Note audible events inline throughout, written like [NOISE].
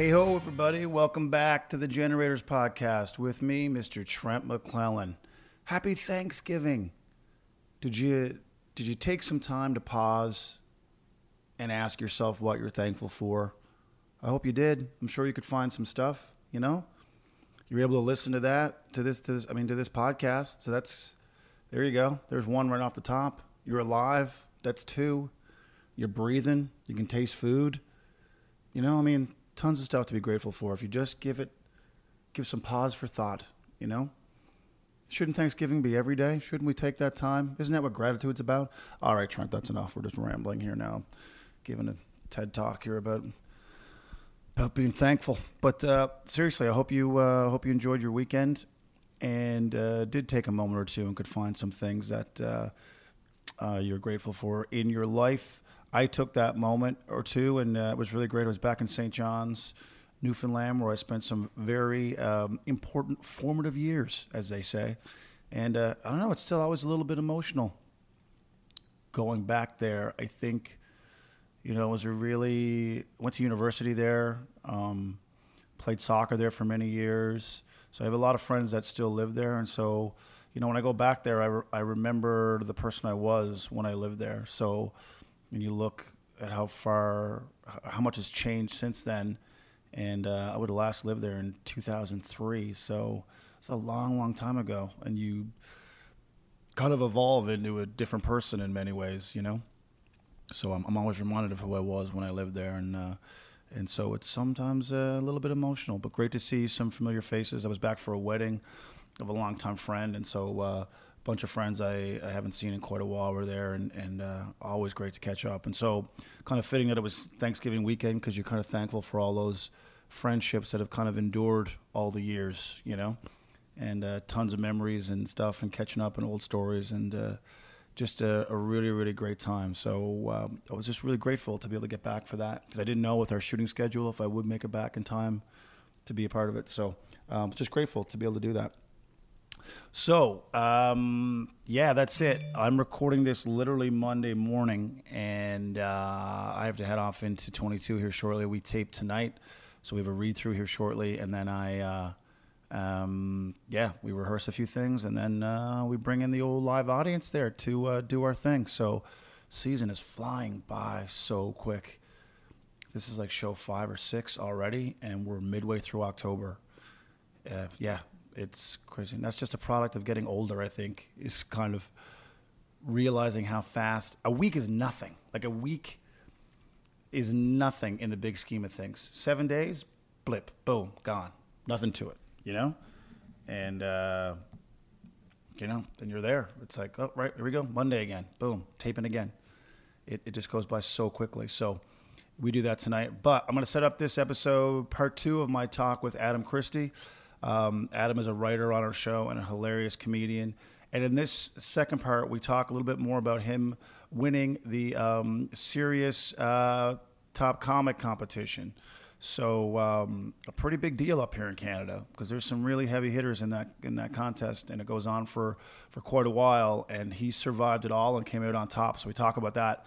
Hey ho, everybody! Welcome back to the Generators Podcast with me, Mr. Trent McClellan. Happy Thanksgiving! Did you did you take some time to pause and ask yourself what you're thankful for? I hope you did. I'm sure you could find some stuff. You know, you were able to listen to that to this to this, I mean to this podcast. So that's there you go. There's one right off the top. You're alive. That's two. You're breathing. You can taste food. You know, I mean, tons of stuff to be grateful for if you just give it give some pause for thought, you know? Shouldn't Thanksgiving be every day? Shouldn't we take that time? Isn't that what gratitude's about? All right, Trent, that's enough. We're just rambling here now, giving a TED talk here about about being thankful. But uh, seriously, I hope you uh, hope you enjoyed your weekend and uh, did take a moment or two and could find some things that uh, uh, you're grateful for in your life. I took that moment or two, and uh, it was really great. I was back in St. John's, Newfoundland, where I spent some very um, important, formative years, as they say. And uh, I don't know, it's still always a little bit emotional going back there. I think, you know, it was a really went to university there, um, played soccer there for many years. So I have a lot of friends that still live there, and so you know, when I go back there, I, re- I remember the person I was when I lived there. So when you look at how far, how much has changed since then, and uh, I would have last lived there in 2003. So it's a long, long time ago, and you kind of evolve into a different person in many ways, you know. So I'm, I'm always reminded of who I was when I lived there, and uh, and so it's sometimes a little bit emotional, but great to see some familiar faces. I was back for a wedding of a longtime friend, and so uh, bunch of friends I, I, haven't seen in quite a while were there, and, and uh, always great to catch up. And so, kind of fitting that it was Thanksgiving weekend because you're kind of thankful for all those friendships that have kind of endured all the years, you know, and uh, tons of memories and stuff, and catching up on old stories, and uh, just a, a, really, really great time. So um, I was just really grateful to be able to get back for that because I didn't know with our shooting schedule if I would make it back in time to be a part of it. So um, just grateful to be able to do that. So, um, yeah, that's it. I'm recording this literally Monday morning, and uh, I have to head off into 22 here shortly. We tape tonight, so we have a read through here shortly, and then I, uh, um, yeah, we rehearse a few things, and then uh, we bring in the old live audience there to uh, do our thing. So, season is flying by so quick. This is like show five or six already, and we're midway through October. Uh, yeah, it's crazy. And that's just a product of getting older, I think, is kind of realizing how fast a week is nothing. Like a week is nothing in the big scheme of things. Seven days, blip, boom, gone. Nothing to it, you know? And, uh, you know, then you're there. It's like, oh, right, here we go. Monday again. Boom, taping again. It, it just goes by so quickly. So we do that tonight. But I'm going to set up this episode, part two of my talk with Adam Christie. Um, Adam is a writer on our show and a hilarious comedian. And in this second part, we talk a little bit more about him winning the um, Sirius uh, Top Comic competition. So um, a pretty big deal up here in Canada because there's some really heavy hitters in that in that contest, and it goes on for for quite a while. And he survived it all and came out on top. So we talk about that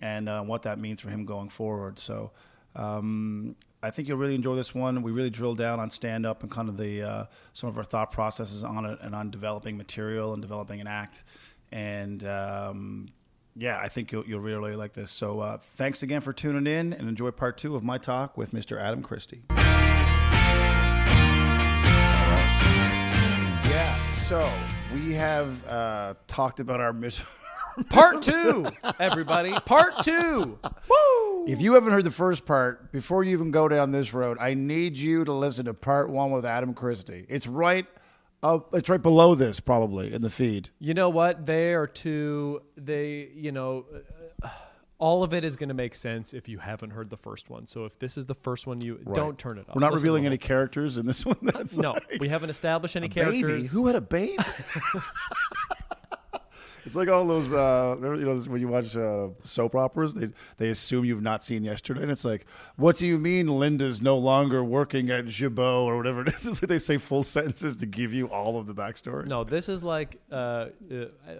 and uh, what that means for him going forward. So um, I think you'll really enjoy this one. We really drill down on stand up and kind of the uh, some of our thought processes on it and on developing material and developing an act. And um, yeah, I think you'll, you'll really, like this. So uh, thanks again for tuning in and enjoy part two of my talk with Mr. Adam Christie. Yeah, so we have uh, talked about our mission. [LAUGHS] Part two, everybody. Part two. Woo! If you haven't heard the first part, before you even go down this road, I need you to listen to part one with Adam Christie. It's right up, it's right below this, probably in the feed. You know what? They are two. They, you know, uh, all of it is going to make sense if you haven't heard the first one. So if this is the first one, you Right. don't turn it off. We're not Listen revealing any characters in this one. That's No, like- we haven't established any a baby. characters. Who had a baby? [LAUGHS] It's like all those, uh, you know, when you watch uh, soap operas, they they assume you've not seen yesterday, and it's like, what do you mean Linda's no longer working at Jabot or whatever it is? [LAUGHS] It's like they say full sentences to give you all of the backstory. No, this is like uh, uh,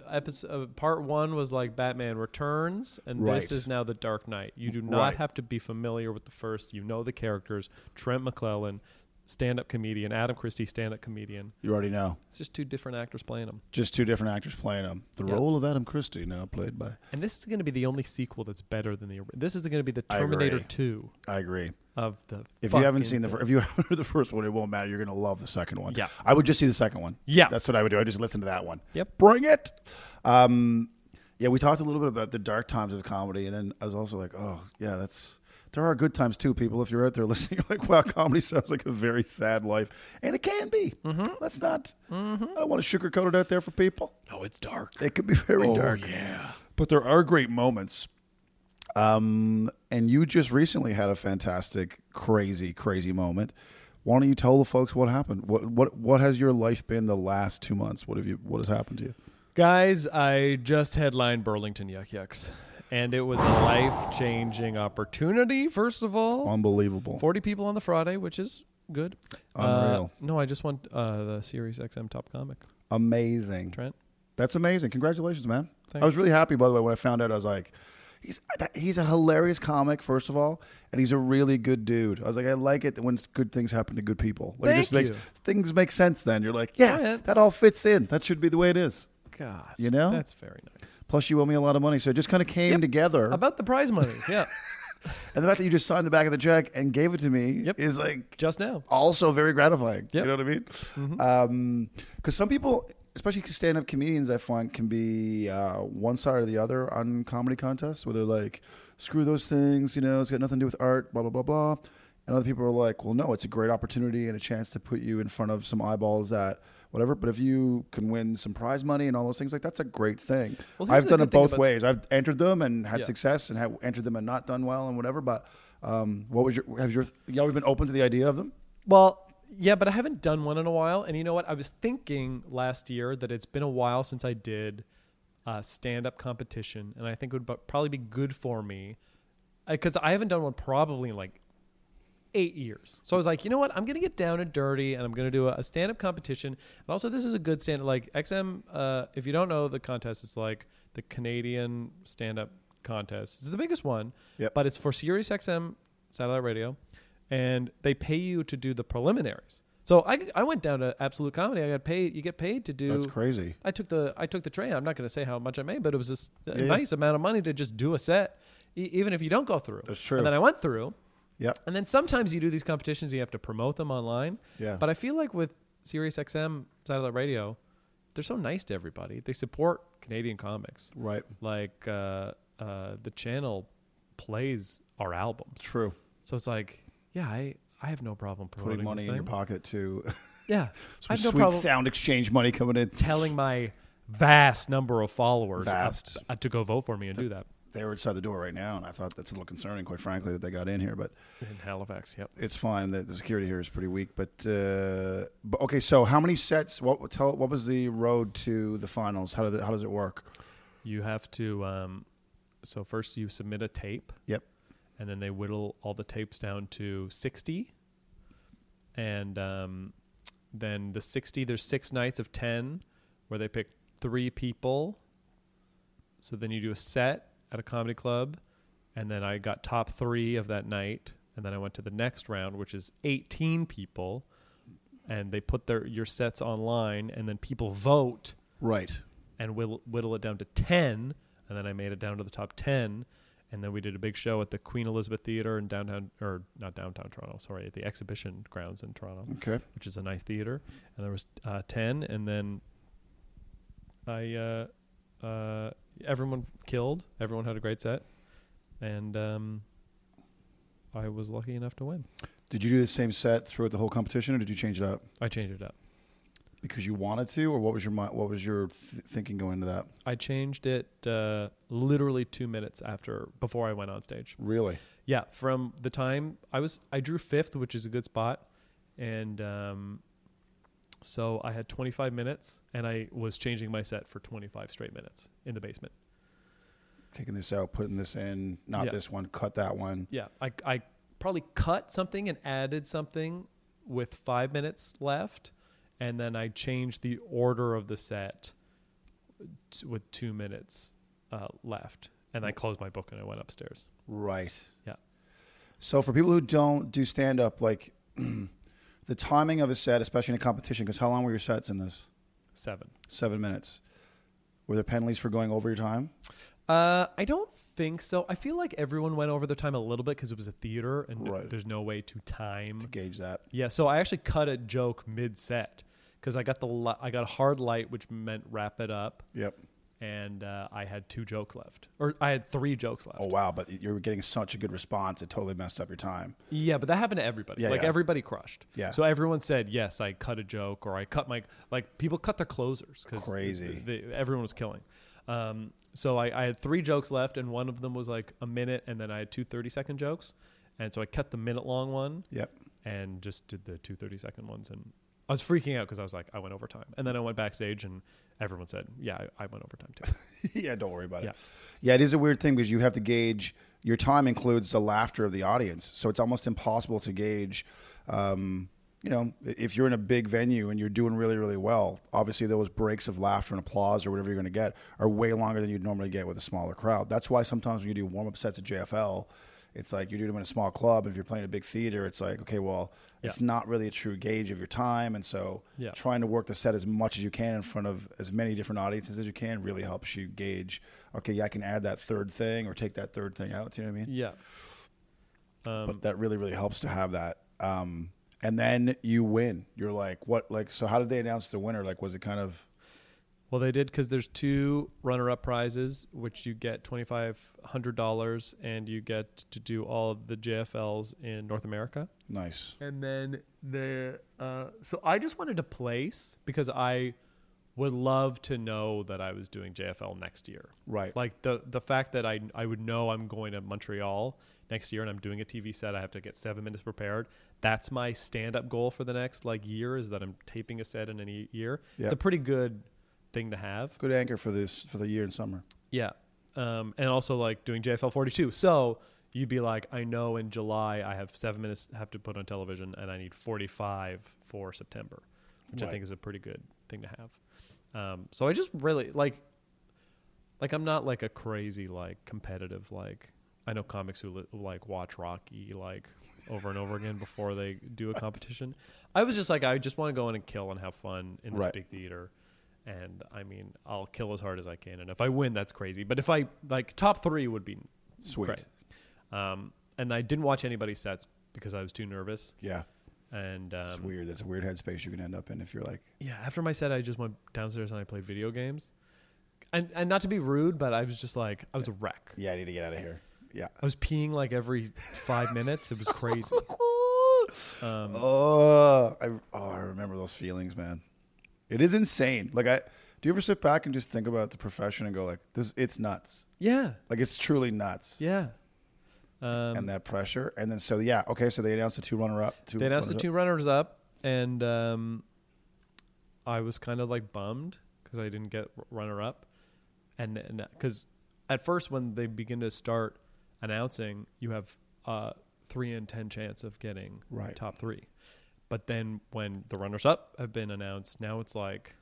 episode uh, part one was like Batman Returns, and Right. this is now the Dark Knight. You do not Right. have to be familiar with the first. You know the characters. Trent McClellan, stand-up comedian. Adam Christie, stand-up comedian. You already know. It's just two different actors playing them. Just two different actors playing them. The Yep. role of Adam Christie now played by. And this is going to be the only sequel that's better than the. This is going to be the Terminator agree. Two I agree. of the. If you haven't seen the fir- if you [LAUGHS] heard the first one, it won't matter. You're gonna love the second one. Yeah. I would just see the second one. Yeah. that's what I would do. I would just listen to that one. Yep. Bring it. Um, yeah, we talked a little bit about the dark times of comedy, and then I was also like, oh yeah, that's there are good times too, people. If you're out there [LAUGHS] listening, you're like, wow, comedy sounds like a very sad life, and it can be. Mm-hmm. Let's not. I don't want to sugarcoat it out there for people. No, it's dark. It could be very Oh, dark. yeah. But there are great moments. Um, and you just recently had a fantastic, crazy, crazy moment. Why don't you tell the folks what happened? What what what has your life been the last two months? What have you what has happened to you? Guys, I just headlined Burlington Yuk Yuk's, and it was a life changing opportunity, first of all. Unbelievable. 40 people on the Friday, which is good. Unreal. Uh, no, I just won uh, the Sirius XM Top Comic. Amazing. Trent? That's amazing. Congratulations, man. Thanks. I was really happy by the way when I found out I was like he's he's a hilarious comic first of all, and he's a really good dude. I was like I like it when good things happen to good people. Like it just Thank makes you. things make sense then. You're like, yeah, yeah. that all fits in. That should be the way it is. God. You know? That's very nice. Plus, you owe me a lot of money, so it just kind of came Yep. together. About the prize money. Yeah. [LAUGHS] and the fact that you just signed the back of the check and gave it to me Yep. is like just now. also very gratifying. Yep. You know what I mean? Because some people, especially stand-up comedians, I find can be uh, one side or the other on comedy contests, where they're like, "Screw those things," you know, it's got nothing to do with art, blah blah blah blah. And other people are like, "Well, no, it's a great opportunity and a chance to put you in front of some eyeballs that." Whatever, but if you can win some prize money and all those things, like that's a great thing. Well, I've done it both ways. I've entered them and had Yeah. success, and have entered them and not done well and whatever. But um, what was your? Have your you always been open to the idea of them? Well, yeah, but I haven't done one in a while. And you know what? I was thinking last year that it's been a while since I did a stand up competition. And I think it would probably be good for me because I haven't done one probably in like eight years. So I was like, you know what? I'm going to get down and dirty and I'm going to do a, a stand up competition. And also, this is a good stand up. Like XM, uh, if you don't know the contest, it's like the Canadian stand up contest. It's the biggest one, Yep. but it's for Sirius XM satellite radio. And they pay you to do the preliminaries. So I, I went down to Absolute Comedy. I got paid. You get paid to do. That's crazy. I took the I took the train. I'm not going to say how much I made, but it was a Yeah. nice amount of money to just do a set, e- even if you don't go through. That's true. And then I went through, Yep. and then sometimes you do these competitions, you have to promote them online. Yeah. But I feel like with Sirius XM satellite radio, they're so nice to everybody. They support Canadian comics. Right. Like uh, uh, the channel plays our albums, True. so it's like, yeah, I I have no problem promoting Putting money in your pocket to [LAUGHS] Yeah, some [LAUGHS] I have no sweet problem SoundExchange money coming in. telling my vast number of followers Vast. uh, to go vote for me and do that They were outside the door right now, and I thought that's a little concerning, quite frankly, that they got in here. But in Halifax. Yep. it's fine. The, the security here is pretty weak. But, uh, but okay, so how many sets? What tell? What was the road to the finals? How did how does it work? You have to. Um, so first you submit a tape, Yep. and then they whittle all the tapes down to sixty, and um, then the sixty. There's six nights of ten, where they pick three people. So then you do a set at a comedy club, and then I got top three of that night, and then I went to the next round, which is eighteen people, and they put their your sets online, and then people vote Right. and whittle, whittle it down to 10 and then i made it down to the top 10 and then we did a big show at the queen elizabeth theater in downtown or not downtown toronto sorry at the exhibition grounds in toronto Okay. which is a nice theater and there was uh, 10 and then i uh, uh, everyone killed everyone had a great set and um, i was lucky enough to win Did you do the same set throughout the whole competition, or did you change it up i changed it up because you wanted to, or what was your mi- what was your th- thinking going into that? i changed it uh, literally two minutes after before i went on stage Really? Yeah, from the time I was, I drew fifth, which is a good spot, and um, So I had 25 minutes, and I was changing my set for 25 straight minutes in the basement. Taking this out, putting this in, not Yeah. this one, cut that one. Yeah, I I probably cut something and added something with five minutes left, and then I changed the order of the set t- with two minutes uh, left, and I closed my book and I went upstairs. Right. Yeah. So for people who don't do stand up, like [CLEARS THROAT] the timing of a set, especially in a competition, because how long were your sets in this? Seven. Seven minutes. Were there penalties for going over your time? Uh, I don't think so. I feel like everyone went over their time a little bit because it was a theater and Right. there's no way to time. To gauge that. Yeah, so I actually cut a joke mid set because I got the li- I got a hard light, which meant wrap it up, Yep. And uh, I had two jokes left, or I had three jokes left. Oh wow! But you were getting such a good response, it totally messed up your time. Yeah, but that happened to everybody. Yeah, like yeah. everybody crushed. Yeah. So everyone said yes, I cut a joke, or I cut my like people cut their closers because Crazy. everyone was killing. Um, so I, I had three jokes left, and one of them was like a minute, and then I had two 30 second jokes, and so I cut the minute long one Yep. and just did the two 30 second ones, and I was freaking out because I was like I went overtime, and then I went backstage, and everyone said yeah I, I went overtime too. [LAUGHS] yeah, don't worry about Yeah. it. Yeah, it is a weird thing because you have to gauge your time includes the laughter of the audience, so it's almost impossible to gauge. Um, you know, if you're in a big venue and you're doing really, really well, obviously those breaks of laughter and applause or whatever you're going to get are way longer than you'd normally get with a smaller crowd. That's why sometimes when you do warm up sets at JFL, it's like you do them in a small club. If you're playing a big theater, it's like, okay, well, it's not really a true gauge of your time. And so Yeah. trying to work the set as much as you can in front of as many different audiences as you can really helps you gauge, okay, yeah, I can add that third thing or take that third thing out. Do you know what I mean? yeah. Um, but that really, really helps to have that. Um, and then you win. You're like, what? Like, so how did they announce the winner? Like, was it kind of Well, they did because there's two runner-up prizes, which you get twenty five hundred dollars, and you get to do all of the JFLs in North America. nice? And then the uh, so I just wanted to place because I would love to know that I was doing JFL next year. Right. Like the the fact that I I would know I'm going to Montreal next year and I'm doing a TV set. I have to get seven minutes prepared. That's my stand up goal for the next like year is that I'm taping a set in any year. Yep. It's a pretty good thing to have. Good anchor for this for the year and summer. Yeah. Um, and also like doing JFL 42. So you'd be like, I know in July I have seven minutes have to put on television and I need 45 for September, which I think is a pretty good thing to have. Um, so I just really like, like I'm not like a crazy like competitive like I know comics who li- like watch Rocky like over and over again before they do a competition. I was just like I just want to go in and kill and have fun in this Right. big theater. And I mean, I'll kill as hard as I can, and if I win, that's crazy. But if I like top three would be Sweet. great. Um, and I didn't watch anybody's sets because I was too nervous. Yeah. And It's um, weird. That's a weird headspace you can end up in if you're like, yeah, after my set, I just went downstairs and I played video games. And and not to be rude, but I was just like I was a wreck. yeah, I need to get out of here. Yeah. I was peeing like every five minutes. It was crazy. [LAUGHS] Um, oh, I oh I remember those feelings, man. It is insane. Like I, do you ever sit back and just think about the profession and go like, this? It's nuts. yeah, Like it's truly nuts. yeah. Um, And that pressure, and then so yeah, okay. So they announced the two runner up. Two they announced the two runners up, and um, I was kind of like bummed because I didn't get runner up, and because at first when they begin to start announcing, you have uh, three in ten chance of getting Right. top three, but then when the runners up have been announced, now it's like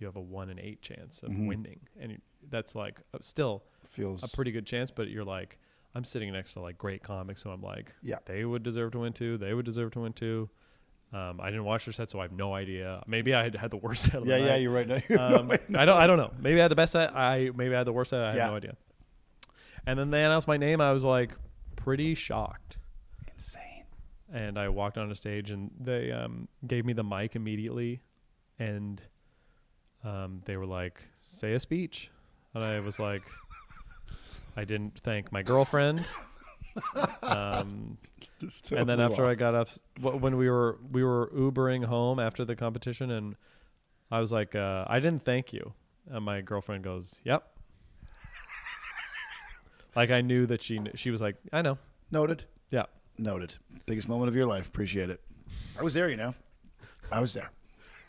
you have a one in eight chance of Mhm. winning, and that's like uh, still feels a pretty good chance, but you're like, I'm sitting next to like great comics, so I'm like, Yeah. they would deserve to win too. They would deserve to win too. Um, I didn't watch their set, so I have no idea. Maybe I had, had the worst [LAUGHS] set. Of the Yeah, yeah, night. you're right. [LAUGHS] No, Um, no. I don't. I don't know. Maybe I had the best set. I maybe I had the worst set. I have no idea. And then they announced my name. I was like pretty shocked. And I walked on a stage, and they um, gave me the mic immediately, and um, they were like, "Say a speech," and I was like, [LAUGHS] I didn't thank my girlfriend. Um, Just and then totally after I got off, when we were we were Ubering home after the competition, and I was like, uh, I didn't thank you, and my girlfriend goes, "Yep." like I knew that she kn- she was like, I know, noted, yeah, noted. Biggest moment of your life. Appreciate it. I was there, you know. I was there.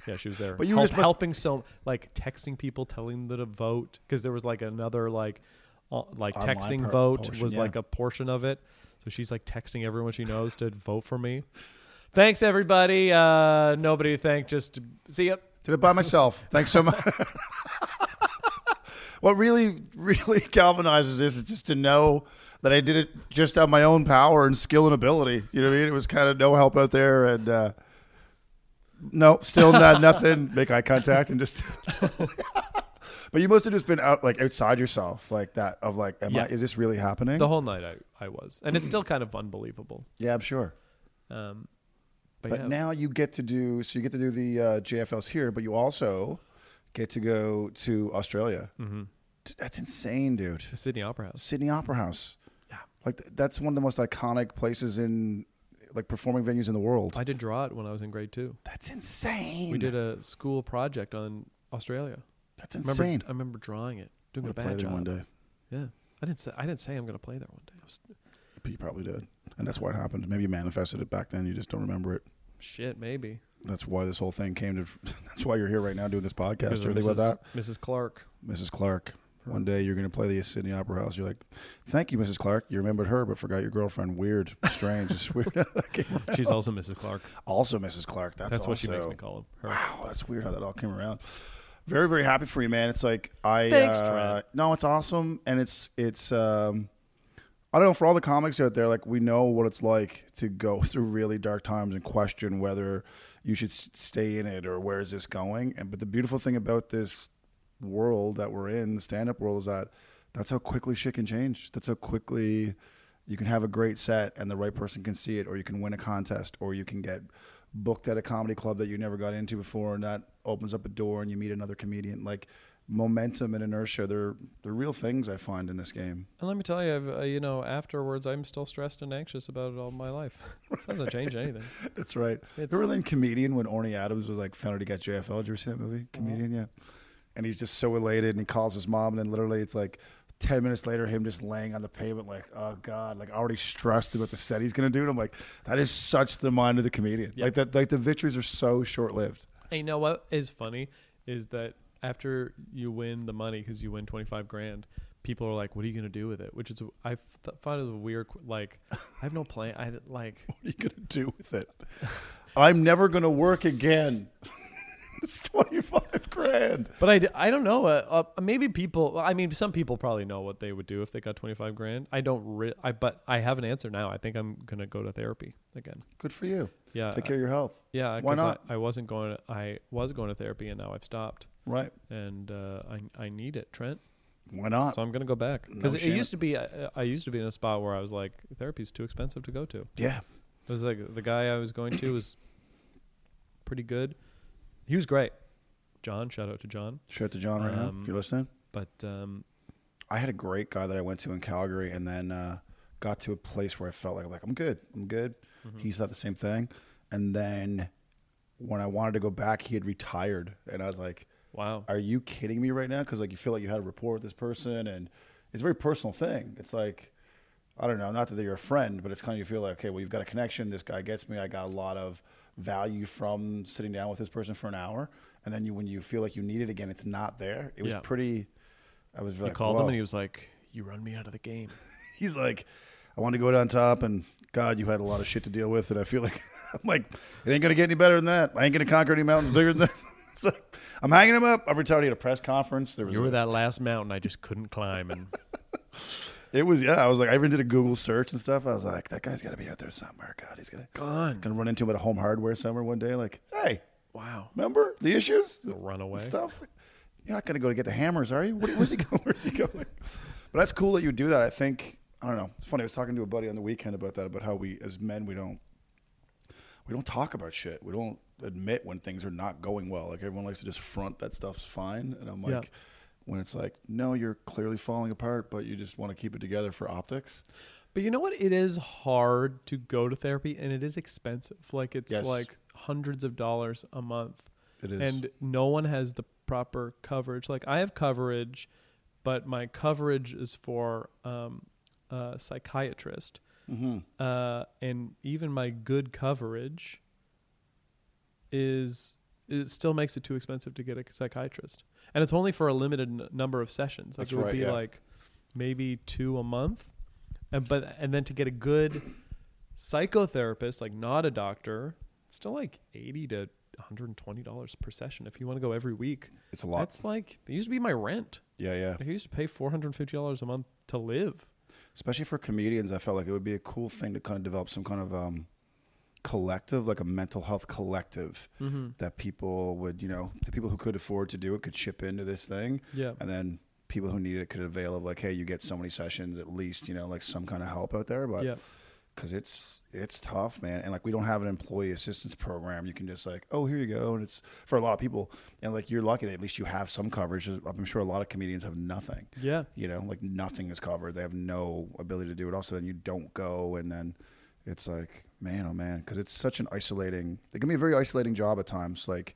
Yeah, she was there. But you were Help- just must- helping so like texting people, telling them to vote because there was like another like uh, like Online texting per- vote portion, was yeah. like a portion of it. So she's like texting everyone she knows to vote for me. Thanks everybody. Uh, nobody to thank. Just see ya. Did it by myself. Thanks so much. [LAUGHS] what really, really [LAUGHS] galvanizes this is just to know that I did it just on my own power and skill and ability. You know what I mean? It was kind of no help out there, and uh, no, still not [LAUGHS] nothing. Make eye contact and just. [LAUGHS] but you must have just been out like outside yourself, like that. Of like, am Yeah. I? Is this really happening? The whole night I, I was, and it's still kind of unbelievable. yeah, I'm sure. Um, but, But yeah. now you get to do so you get to do the uh, JFLs here, but you also get to go to Australia. Mhm. That's insane, dude. the Sydney Opera House. Sydney Opera House. Like that's one of the most iconic places in like performing venues in the world. I did draw it when I was in grade two. that's insane. We did a school project on Australia. That's I insane. remember, I remember drawing it, doing I'm a bad there job. one day. Yeah, I didn't say I didn't say I'm going to play there one day. I was, You probably did, and that's why it happened. Maybe you manifested it back then. You just don't remember it. shit, maybe. That's why this whole thing came to. [LAUGHS] That's why you're here right now doing this podcast. Of about that? Mrs. Clark. Mrs. Clark. One day you're going to play the Sydney Opera House. You're like, "Thank you, Mrs. Clark. You remembered her, but forgot your girlfriend. Weird, strange, it's weird." [LAUGHS] That came around. She's also Mrs. Clark. also Mrs. Clark. That's, That's, what she makes also- me call him. Her. Wow, that's weird how that all came around. Very, very happy for you, man. It's like I. Thanks, uh, Trent. No, it's awesome, and it's it's. um I don't know for all the comics out there, like we know what it's like to go [LAUGHS] through really dark times and question whether you should stay in it or where is this going. And but the beautiful thing about this world that we're in, the stand-up world, is that that's how quickly shit can change. That's how quickly you can have a great set and the right person can see it, or you can win a contest, or you can get booked at a comedy club that you never got into before, and that opens up a door and you meet another comedian. Like momentum and inertia, they're they're real things I find in this game. And let me tell you, I've, uh, you know, afterwards, I'm still stressed and anxious about it all my life. [LAUGHS] It doesn't change anything. [LAUGHS] That's right. It's- Remember in Comedian when Orny Adams was like found out he got JFL? Did you ever see that movie? Comedian, yeah. And he's just so elated and he calls his mom and then literally it's like ten minutes later him just laying on the pavement like, oh God, like already stressed about the set he's gonna do. And I'm like, that is such the mind of the comedian. Yeah. Like that like the victories are so short lived. And you know what is funny is that after you win the money because you win 25 grand, people are like, "What are you gonna do with it?" Which is I th- thought it was a weird. Like, I have no plan. I like. [LAUGHS] What are you gonna do with it? I'm never gonna work again. [LAUGHS] it's twenty five grand. But I, I don't know. Uh, uh, maybe people. I mean, some people probably know what they would do if they got 25 grand. I don't. Re- I but I have an answer now. I think I'm gonna go to therapy again. Good for you. Yeah. Take care of your health. Yeah. Why not? I, I wasn't going. To, I was going to therapy and now I've stopped. Right. And uh, I I need it, Trent. Why not? So I'm gonna go back because No it shame. used to be. I, I used to be in a spot where I was like, therapy's too expensive to go to. yeah. It was like the guy I was going to was pretty good. He was great. John, shout out to John. Shout out to John right now Um, if you're listening. But um, I had a great guy that I went to in Calgary, and then uh, got to a place where I felt like like I'm good, I'm good. Mm-hmm. He thought the same thing, and then when I wanted to go back, he had retired, and I was like, wow, "Are you kidding me right now?" Because like you feel like you had a rapport with this person, and it's a very personal thing. It's like I don't know, not that you're a friend, but it's kind of you feel like okay, well you've got a connection. This guy gets me. I got a lot of value from sitting down with this person for an hour, and then you when you feel like you need it again, it's not there. It was Yeah. pretty. I was you like, called Whoa. him and he was like, "You run me out of the game." [LAUGHS] he's like, I want to go on top, and God, you had a lot of shit to deal with, and I feel like [LAUGHS] I'm like, it ain't gonna get any better than that. I ain't gonna conquer any mountains bigger than that. [LAUGHS] It's like, I'm hanging him up. Every time he had a press conference, there was You were a- that last mountain I just couldn't climb, and it was yeah. I was like, I even did a Google search and stuff. I was like, that guy's got to be out there somewhere. God, he's gonna gone. gonna run into him at a home hardware somewhere one day. Like, hey, Wow, remember the issues, the run away. stuff. You're not gonna go to get the hammers, are you? Where's he [LAUGHS] going? Where's he going? But that's cool that you do that. I think I don't know. It's funny. I was talking to a buddy on the weekend about that. About how we, as men, we don't we don't talk about shit. We don't admit when things are not going well. Like everyone likes to just front that stuff's fine. And I'm like, Yeah. When it's like, no, you're clearly falling apart, but you just want to keep it together for optics. But you know what? It is hard to go to therapy, and it is expensive. Like it's Yes. like hundreds of dollars a month. It is. and no one has the proper coverage. Like I have coverage, but my coverage is for um, a psychiatrist, hmm uh, and even my good coverage is it still makes it too expensive to get a psychiatrist, and it's only for a limited n- number of sessions. Like That's it would right, be yeah. like maybe two a month, and but and then to get a good psychotherapist, like not a doctor, it's still like eighty to. $120 per session if you want to go every week. It's a lot. That's like, it used to be my rent. yeah, yeah. I used to pay $450 a month to live. especially for comedians i felt like it would be a cool thing to kind of develop some kind of um, collective like a mental health collective Mm-hmm. that people would you know the people who could afford to do it could chip into this thing. Yeah. and then people who need it could avail of like hey you get so many sessions at least you know like some kind of help out there. But yeah. because it's it's tough man. And like we don't have an employee assistance program. You can just like oh here you go. And it's for a lot of people and like you're lucky that at least you have some coverage. I'm sure a lot of comedians have nothing. Yeah. you know like nothing is covered. They have no ability to do it. Also then you don't go and then it's like man oh man because it's such an isolating it can be a very isolating job at times like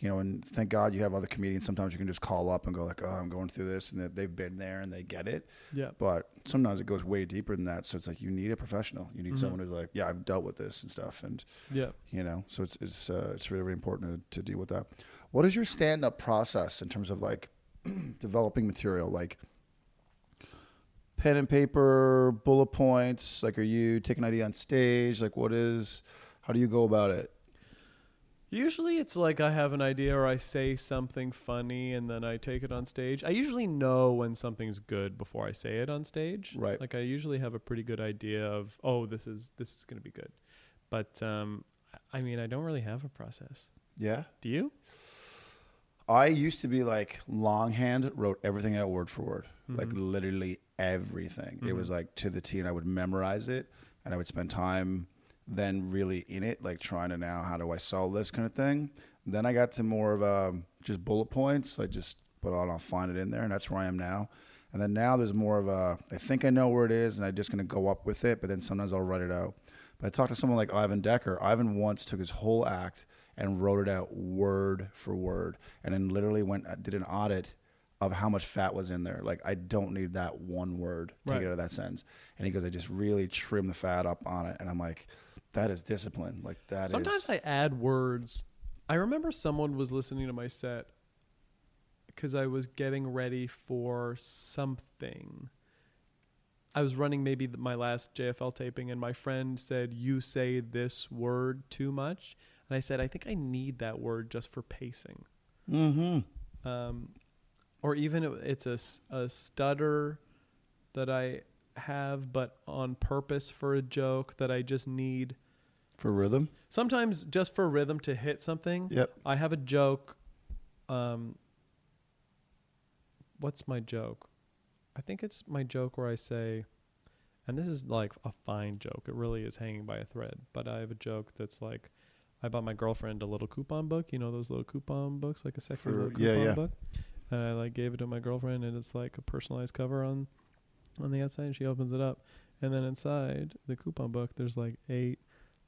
you know and thank god you have other comedians sometimes you can just call up and go like oh i'm going through this and that they've been there and they get it Yeah. but sometimes it goes way deeper than that so it's like you need a professional you need Mhm. someone who's like yeah i've dealt with this and stuff and Yeah. you know so it's it's uh, it's really, really important to, to deal with that what is your stand-up process in terms of like [CLEARS THROAT] developing material like pen and paper bullet points like are you taking an idea on stage like what is how do you go about it Usually it's like I have an idea or I say something funny and then I take it on stage. I usually know when something's good before I say it on stage. Right. Like I usually have a pretty good idea of, oh, this is this is going to be good. But um I mean, I don't really have a process. yeah Do you? i used to be like longhand wrote everything out word for word like Mhm. literally everything. It Mhm. was like to the t and i would memorize it and i would spend time then really in it like trying to now how do i solve this kind of thing? Then i got to more of um just bullet points i just put on i'll find it in there and that's where i am now. And then now there's more of a i think i know where it is and i'm just going to go up with it but then sometimes i'll write it out. But i talked to someone like ivan decker. Ivan once took his whole act and wrote it out word for word and then literally went uh, did an audit of how much fat was in there like i don't need that one word take Right. it out of that sentence and he goes i just really trim the fat up on it and i'm like that is discipline like that. Sometimes I add words. I remember someone was listening to my set because I was getting ready for something. I was running maybe my last JFL taping, and my friend said, You say this word too much. And I said, I think I need that word just for pacing. mm-hmm Um, or even it- it's a stutter that I have, but on purpose for a joke that I just need for rhythm sometimes just for rhythm to hit something. yep I have a joke. Um, what's my joke? I think it's my joke where I say, and this is like a fine joke. It really is hanging by a thread. But I have a joke that's like, I bought my girlfriend a little coupon book. You know those little coupon books, like a sexy For- little yeah, coupon yeah. book. And I like gave it to my girlfriend, and it's like a personalized cover on on the outside. And she opens it up, and then inside the coupon book, there's like eight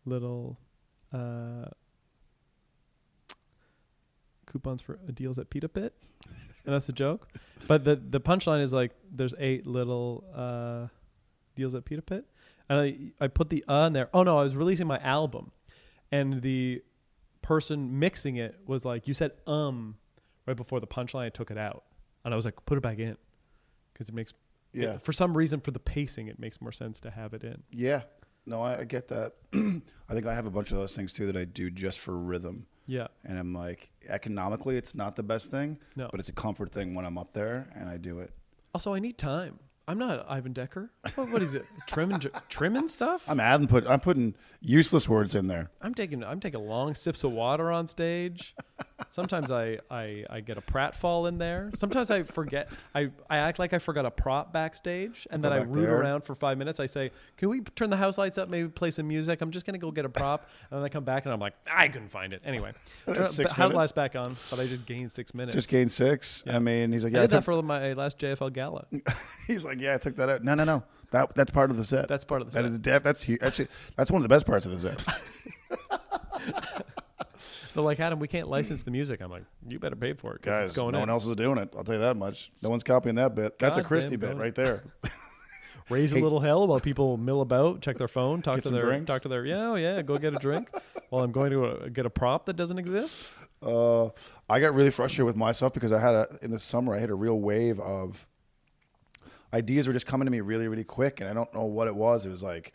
little uh, coupons for deals at Pita Pit, and that's a joke. But the the punchline is like there's eight little uh, deals at Pita Pit, and I I put the uh in there. Oh no, I was releasing my album, and the person mixing it was like, "You said um right before the punchline." I took it out, and I was like, "Put it back in," because it makes yeah it- for some reason for the pacing it makes more sense to have it in. Yeah, no, I, I get that. [CLEARS THROAT] I think I have a bunch of those things too that I do just for rhythm, Yeah, and I'm like, economically, it's not the best thing, no. but it's a comfort thing when I'm up there and I do it. Also, I need time. I'm not Ivan Decker. What, what is it? [LAUGHS] Trimming, trimming stuff. I'm adding put I'm putting useless words in there. I'm taking I'm taking long sips of water on stage. [LAUGHS] Sometimes I, I, I get a pratfall in there. Sometimes I forget. I, I act like I forgot a prop backstage, and then I root there. around for five minutes. I say, "Can we turn the house lights up? Maybe play some music." I'm just gonna go get a prop, and then I come back and I'm like, "I couldn't find it." Anyway, [LAUGHS] That's turn- six house lights back on, but I just gained six minutes. Just gained six. Yeah. I mean, he's like, yeah, I did that took, for my last JFL gala. [LAUGHS] he's like, yeah, I took that out. No, no, no. That that's part of the set. That's part of the That set. is def. That's actually that's one of the best parts of the set. [LAUGHS] They're like, Adam, we can't license the music. I'm like, you better pay for it. 'cause Guys, it's going no in. one else is doing it. I'll tell you that much. No one's copying that bit. That's a Goddamn Christie bit right there. [LAUGHS] [LAUGHS] raise a little hell while people mill about, check their phone, talk Get to some their drinks? talk to their yeah, oh yeah, go get a drink [LAUGHS] while I'm going to uh get a prop that doesn't exist. Uh, I got really frustrated with myself because I had a in the summer I had a real wave of ideas were just coming to me really really quick, and I don't know what it was. It was like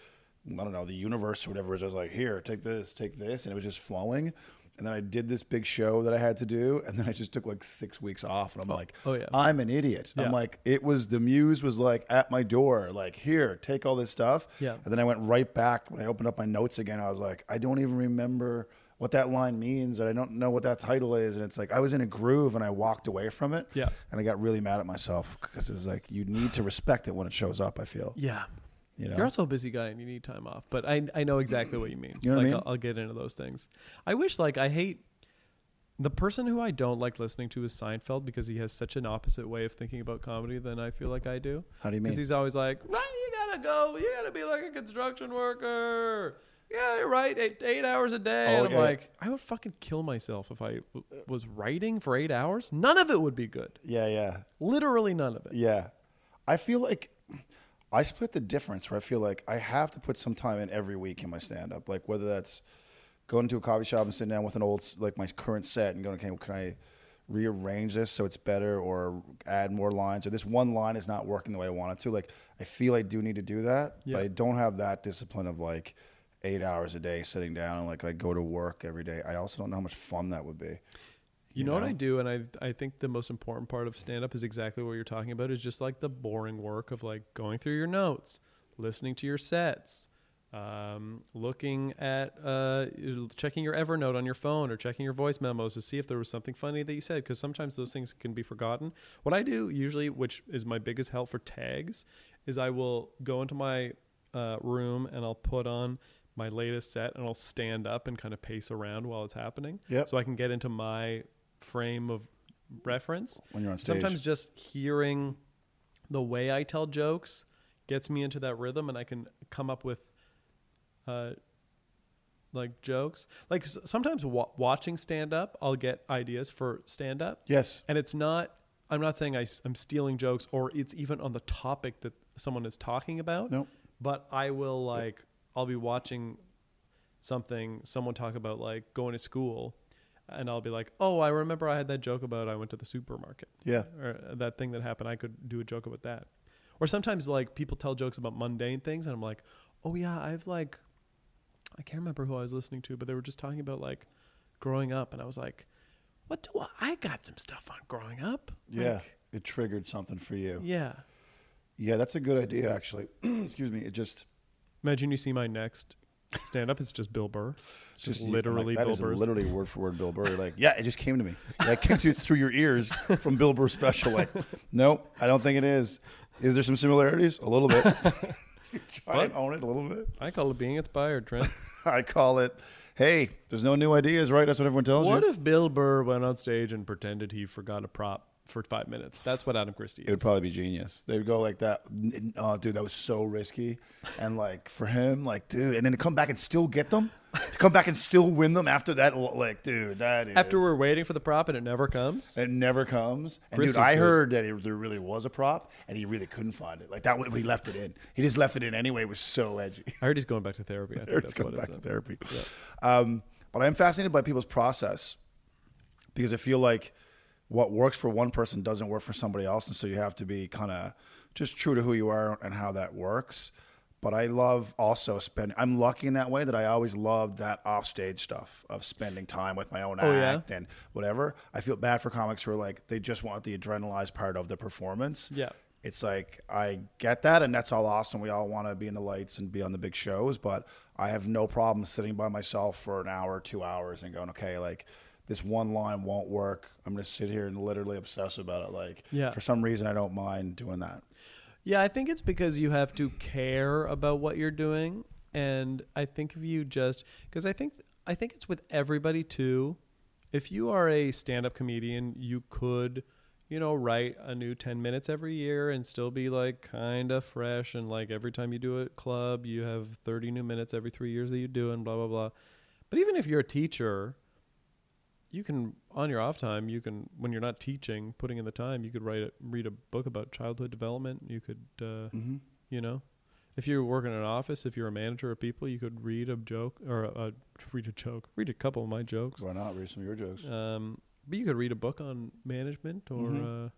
I don't know the universe or whatever It was just like here, take this, take this, and it was just flowing. And then I did this big show that I had to do, and then I just took like six weeks off, and I'm oh, like, oh, yeah. I'm an idiot. Yeah. I'm like, it was the muse was like at my door, like here, take all this stuff. Yeah. And then I went right back when I opened up my notes again. I was like, I don't even remember what that line means, and I don't know what that title is. And it's like I was in a groove and I walked away from it. Yeah. And I got really mad at myself because it was like you need to respect it when it shows up. I feel. Yeah. You know. You're also a busy guy and you need time off, but I I know exactly what you mean. You know what I like mean? I'll, I'll get into those things. I wish like I hate the person who I don't like listening to is Seinfeld because he has such an opposite way of thinking about comedy than I feel like I do. How do you mean? Because he's always like, right, you gotta go, you gotta be like a construction worker. Yeah, you're right. Eight, eight hours a day. Oh, and I'm yeah. like, I would fucking kill myself if I w- was writing for eight hours. None of it would be good. Yeah, yeah. Literally none of it. Yeah. I feel like I split the difference where I feel like I have to put some time in every week in my stand up. Like whether that's going to a coffee shop and sitting down with an old like my current set and going, okay, well, can I rearrange this so it's better or add more lines or this one line is not working the way I want it to. Like I feel I do need to do that, Yeah. but I don't have that discipline of like eight hours a day sitting down and like I go to work every day. I also don't know how much fun that would be. You, know, what I do, and I I think the most important part of stand up is exactly what you're talking about. Is just like the boring work of like going through your notes, listening to your sets, um, looking at uh, checking your Evernote on your phone or checking your voice memos to see if there was something funny that you said. Because sometimes those things can be forgotten. What I do usually, which is my biggest help for tags, is I will go into my uh, room and I'll put on my latest set and I'll stand up and kind of pace around while it's happening. Yep. So I can get into my frame of reference. When you're on stage. Sometimes just hearing the way I tell jokes gets me into that rhythm and I can come up with uh like jokes. Like s- sometimes wa- watching stand up, I'll get ideas for stand up Yes. and it's not i'm not saying I, am stealing jokes or it's even on the topic that someone is talking about Nope. but i will like i'll be watching something someone talk about like going to school and i'll be like oh i remember i had that joke about i went to the supermarket Yeah. or that thing that happened i could do a joke about that or sometimes like people tell jokes about mundane things and i'm like oh yeah i've like i can't remember who i was listening to but they were just talking about like growing up and i was like what do I, I got some stuff on growing up Yeah. Like, it triggered something for you. yeah Yeah, that's a good idea, actually. [CLEARS THROAT] Excuse me. It just imagine you see my next stand up it's just bill burr it's just, you- literally like, bill is burr's literally word for word Bill Burr. Like, yeah, it just came to me. Yeah, it came to through your ears from Bill Burr's special. Like, [LAUGHS] no, I don't think it is. Is there some similarities? A little bit. [LAUGHS] Try and own it a little bit. i call it being inspired trent [LAUGHS] I call it. Hey, there's no new ideas, right? That's what everyone tells what you. What if bill burr went on stage and pretended he forgot a prop for five minutes that's what adam christie is It would probably be genius. They would go like that. Oh, dude, that was so risky. And like for him, like, dude, and then to come back and still get them, to come back and still win them after that, like, dude, that is after we're waiting for the prop and it never comes It never comes. And Christie's dude, I good. heard that it, there really was a prop, and he really couldn't find it. Like that, when he left it in, he just left it in anyway. It was so edgy. i heard he's going back to therapy i [LAUGHS] think he's that's going what back to therapy. Um, but I'm fascinated by people's process because I feel like what works for one person doesn't work for somebody else, and so you have to be kind of just true to who you are and how that works. But I love also spending. I'm lucky in that way that I always loved that offstage stuff of spending time with my own Oh, yeah? act and whatever. I feel bad for comics who are like they just want the adrenalized part of the performance. Yeah. It's like I get that, and that's all awesome. We all want to be in the lights and be on the big shows, but I have no problem sitting by myself for an hour, two hours, and going, okay, like this one line won't work. I'm going to sit here and literally obsess about it. Like, Yeah. for some reason, I don't mind doing that. Yeah, I think it's because you have to care about what you're doing, and I think if you just because I think I think it's with everybody too. If you are a stand-up comedian, you could, you know, write a new ten minutes every year and still be like kind of fresh, and like every time you do a club, you have thirty new minutes every three years that you do, and blah blah blah. But even if you're a teacher, you can on your off time you can when you're not teaching putting in the time you could write a, read a book about childhood development you could uh, You know, if you're working in an office, if you're a manager of people, you could read a joke or uh, read a joke, read a couple of my jokes. Why not read some of your jokes? Um, but you could read a book on management or Mhm. uh,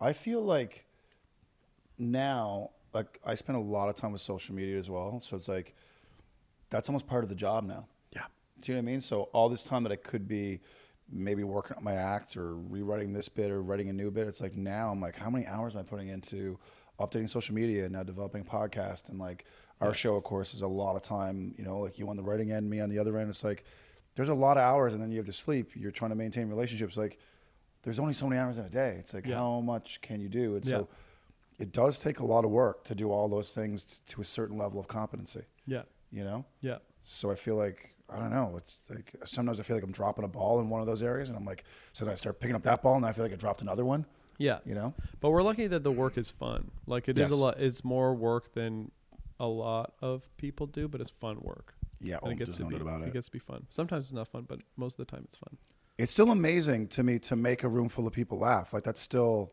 I feel like now, like I spend a lot of time with social media as well. So it's like that's almost part of the job now. Do you know what I mean? So all this time that I could be maybe working on my act or rewriting this bit or writing a new bit, it's like now I'm like, how many hours am I putting into updating social media and now developing a podcast? And like our show, of course, is a lot of time, you know, like you on the writing end, me on the other end. It's like there's a lot of hours and then you have to sleep. You're trying to maintain relationships. Like there's only so many hours in a day. It's like Yeah. how much can you do? And Yeah. so it does take a lot of work to do all those things t- to a certain level of competency, yeah, you know? yeah, So I feel like I don't know. It's like sometimes I feel like I'm dropping a ball in one of those areas, and I'm like, so then I start picking up that ball, and I feel like I dropped another one. yeah. You know? But we're lucky that the work is fun. Like it is a lot. It's more work than a lot of people do, but it's fun work. Yeah. and it gets to be about it it. gets to be fun. Sometimes it's not fun, but most of the time it's fun. It's still amazing to me to make a room full of people laugh. Like that's still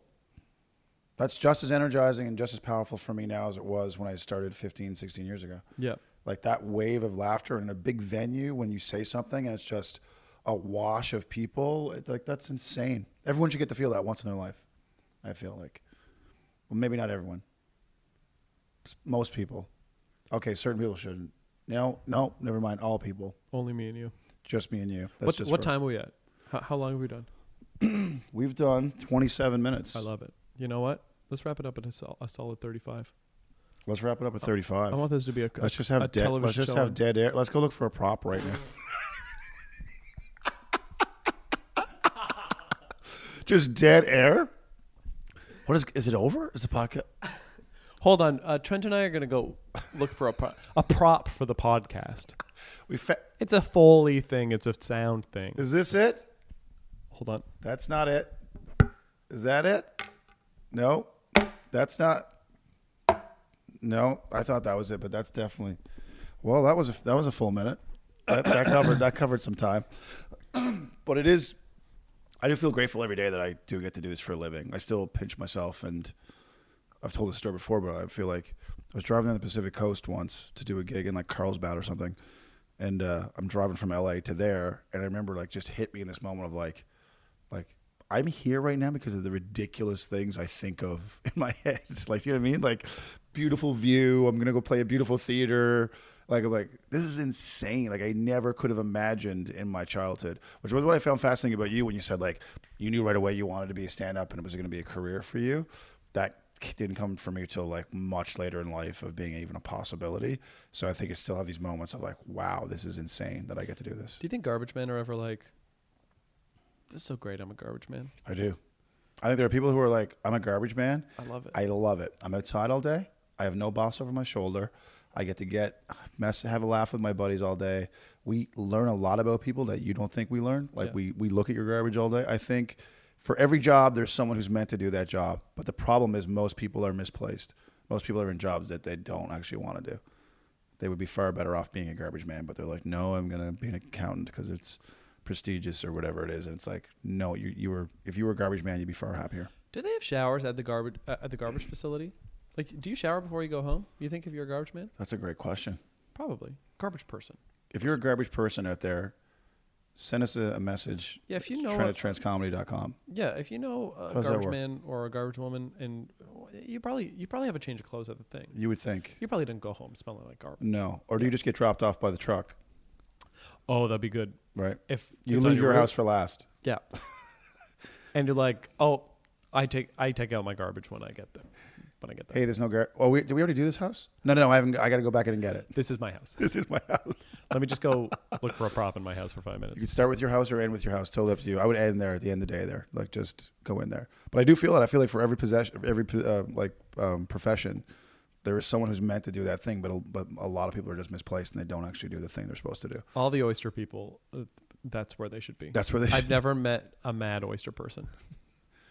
that's just as energizing and just as powerful for me now as it was when I started 15, 16 years ago. Yeah, like that wave of laughter in a big venue when you say something and it's just a wash of people it, like that's insane everyone should get to feel that once in their life i feel like well maybe not everyone most people okay certain people shouldn't no no never mind all people only me and you. just me and you that's what just what time are we at? How, how long have we done? [CLEARS THROAT] we've done 27 minutes I love it. You know what? Let's wrap it up at a, sol- a solid 35. Let's wrap it up at 35 I want this to be a, let's just a have dead television let's just have dead air. Let's go look for a prop right now. [LAUGHS] Just dead air? What is is it over? Is the podcast? Hold on, uh, Trent and I are gonna go look for a pro- a prop for the podcast. we fa- It's a Foley thing. It's a sound thing. is this it? Hold on. that's not it. Is that it? No that's not no i thought that was it but that's definitely well that was a, that was a full minute that, that covered that covered some time [CLEARS THROAT] but it is i do feel grateful every day that i do get to do this for a living i still pinch myself and i've told this story before but i feel like i was driving down the pacific coast once to do a gig in like carlsbad or something and uh, i'm driving from la to there and i remember like just hit me in this moment of like like I'm here right now because of the ridiculous things I think of [LAUGHS] in my head. It's like you know what I mean? Like beautiful view. I'm gonna go play a beautiful theater. Like I'm like this is insane. Like I never could have imagined in my childhood, which was what I found fascinating about you when you said like you knew right away you wanted to be a stand up and it was going to be a career for you. That didn't come for me till like much later in life of being even a possibility. So I think I still have these moments of like, wow, this is insane that I get to do this. Do you think garbage men are ever like, "This is so great. I'm a garbage man. I do. I think there are people who are like, I'm a garbage man. I love it." I love it. I'm outside all day. I have no boss over my shoulder. I get to get mess, have a laugh with my buddies all day. We learn a lot about people that you don't think we learn. Like Yeah. we we look at your garbage all day. I think for every job, there's someone who's meant to do that job. But the problem is most people are misplaced. Most people are in jobs that they don't actually want to do. They would be far better off being a garbage man, but they're like, no, I'm gonna be an accountant because it's prestigious or whatever it is. And it's like, no, you you were if you were a garbage man, you'd be far happier. Do they have showers at the garbage uh, at the garbage facility? Like, do you shower before you go home? You think if you're a garbage man? That's a great question. Probably garbage person. If you're a garbage person out there, send us a, a message. Yeah, if you know, Trent a- trentcomedy.com. yeah, if you know a garbage man or a garbage woman, and you probably you probably have a change of clothes at the thing. You would think. You probably didn't go home smelling like garbage. No. Or do you just get dropped off by the truck? Oh, that'd be good Right. if You leave your roof. house for last. Yeah, [LAUGHS] and you're like, oh, I take I take out my garbage when I get there. When I get there, Hey, there's no gar. Oh, we, did we already do this house? No, no, no. I haven't. I got to go back in and get it. this is my house. [LAUGHS] This is my house. Let me just go look for a prop in my house for five minutes. You could start with your house or end with your house. Totally up to you. I would end there at the end of the day. There, like just go in there. But I do feel that. I feel like for every possession, every uh, like um, profession, there is someone who's meant to do that thing, but a, but a lot of people are just misplaced and they don't actually do the thing they're supposed to do. All the oyster people, uh, that's where they should be. That's where they. I've never met a mad oyster person.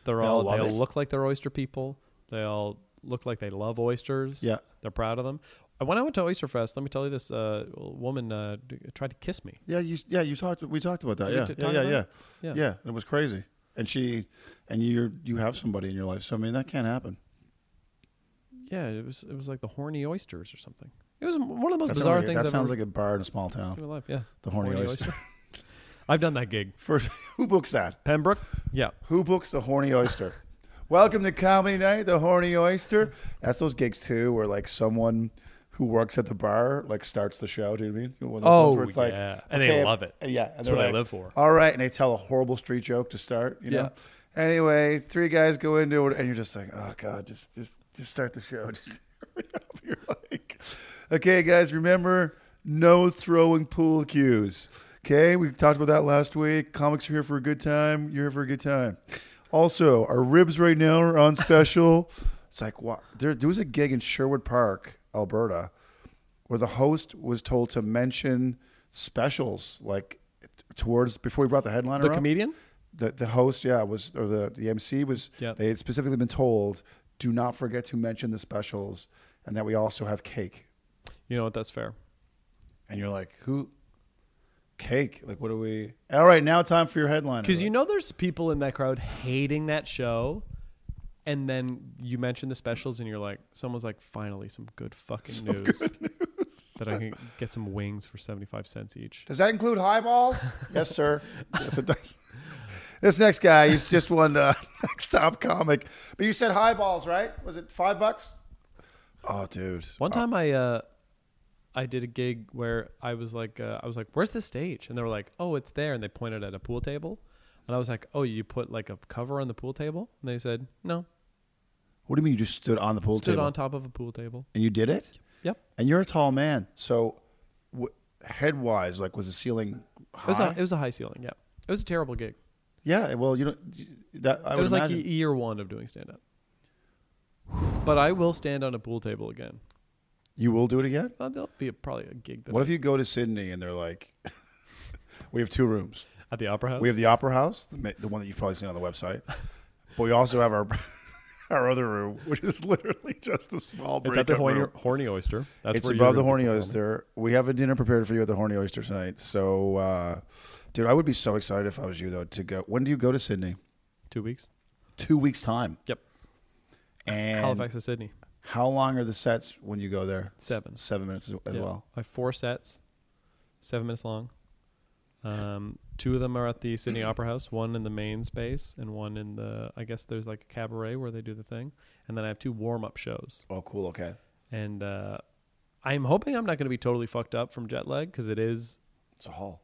They're They all, all they all look like they're oyster people. They all look like they love oysters. Yeah. They're proud of them. Uh, When I went to Oyster Fest, let me tell you this: uh, woman uh, tried to kiss me. Yeah, you yeah you talked we talked about that. Yeah, t- yeah, yeah, yeah, it? yeah, Yeah. It was crazy, and she and you you have somebody in your life. So I mean that can't happen. Yeah, it was it was like the horny oysters or something. It was one of the most That bizarre like things That I've sounds like a bar in a small town. life. Yeah, The horny, oyster. [LAUGHS] I've done that gig. [LAUGHS] First, who books that? Pembroke. Yeah. Who books the horny oyster? [LAUGHS] Welcome to comedy night, the horny oyster. That's those gigs too, where like someone who works at the bar like starts the show. Do you know what I mean? One of those Oh ones where it's oh, like, yeah, and okay, they love it. Yeah, and That's they're what I like, live for. All right, and they tell a horrible street joke to start. You know. Anyway, three guys go into it, and you're just like, oh god, just just just start the show. [LAUGHS] Just hurry up. You're like, okay, guys, remember no throwing pool cues. Okay, we talked about that last week. Comics are here for a good time. You're here for a good time. Also, our ribs right now are on special. [LAUGHS] it's like, what? There, there was a gig in Sherwood Park, Alberta, where the host was told to mention specials, like towards before we brought the headliner The up comedian. the the host, yeah, was or the the MC was. Yeah. They had specifically been told, do not forget to mention the specials, and that we also have cake. You know what? That's fair. And you're like, who? Cake? Like, what do we? All right, now time for your headline. Because you know, there's people in that crowd hating that show, and then you mention the specials, and you're like, someone's like, finally, some good fucking news, that I can get some wings for seventy five cents each. Does that include highballs? [LAUGHS] yes, sir. Yes, it does. This next guy, he's just one uh, [LAUGHS] next top comic. But you said highballs, right? Was it five bucks? Oh, dude. One time, I uh, I did a gig where I was like, uh, I was like, "Where's the stage?" And they were like, "Oh, it's there." And they pointed at a pool table, and I was like, "Oh, you put like a cover on the pool table?" And they said, "No, What do you mean you just stood on the pool table? stood table on top of a pool table." and you did it? Yep, And you're a tall man, so w- head wise, like was the ceiling it was high? a it was a high ceiling. Yeah, it was a terrible gig. yeah, well, you know that I it would was like imagine. y- year one of doing stand up. But I will stand on a pool table again. You will do it again. Uh, there'll be a, probably a gig that What I- if you go to Sydney and they're like, [LAUGHS] we have two rooms. at the opera house. We have the Opera House, the, the one that you've probably seen on the website, but we also have our [LAUGHS] our other room, which is literally just a small. it's at the horny, horny oyster. That's it's above the Horny. Oyster. We have a dinner prepared for you at the Horny Oyster tonight. So, uh, dude, I would be so excited if I was you though to go. When do you go to Sydney? Two weeks. Two weeks time. Yep. And Halifax to Sydney. How long are the sets when you go there? Seven. Seven minutes as, as Yeah. well. I have four sets, seven minutes long. Um, two of them are at the Sydney Opera House, one in the main space, and one in the I guess there's like a cabaret where they do the thing, and then I have two warm up shows. Oh, cool. Okay. And uh, I'm hoping I'm not going to be totally fucked up from jet lag because it is. It's a hall.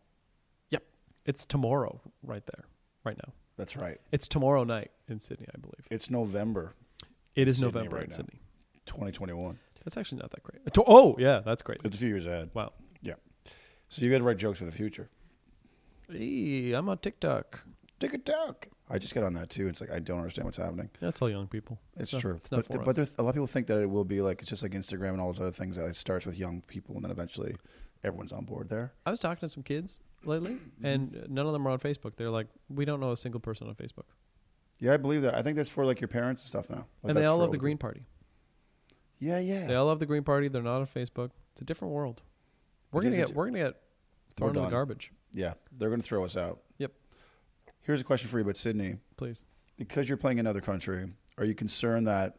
Yep. It's tomorrow, right there, right now. That's right. It's tomorrow night in Sydney, I believe. It's November It is Sydney November right in now. Sydney. 2021. That's actually not that great. Oh yeah, that's great. It's a few years ahead. Wow. Yeah. So you got to write jokes for the future. Hey, I'm on TikTok. TikTok. I just got on that too. It's like I don't understand what's happening. That's all young people. It's true. it's not but but there's, a lot of people think that it will be like it's just like Instagram and all those other things that it starts with young people and then eventually everyone's on board there. I was talking to some kids lately, and none of them are on Facebook. They're like, we don't know a single person on Facebook, Yeah, I believe that. I think that's for like your parents and stuff now. Like, and they all love the Green. Party. Yeah, yeah. They all love the Green Party. They're not on Facebook. It's a different world. We're It gonna is a get di- we're gonna get thrown in the done. garbage. yeah, they're going to throw us out. Yep. Here's a question for you about Sydney. Please. Because you're playing another country, are you concerned that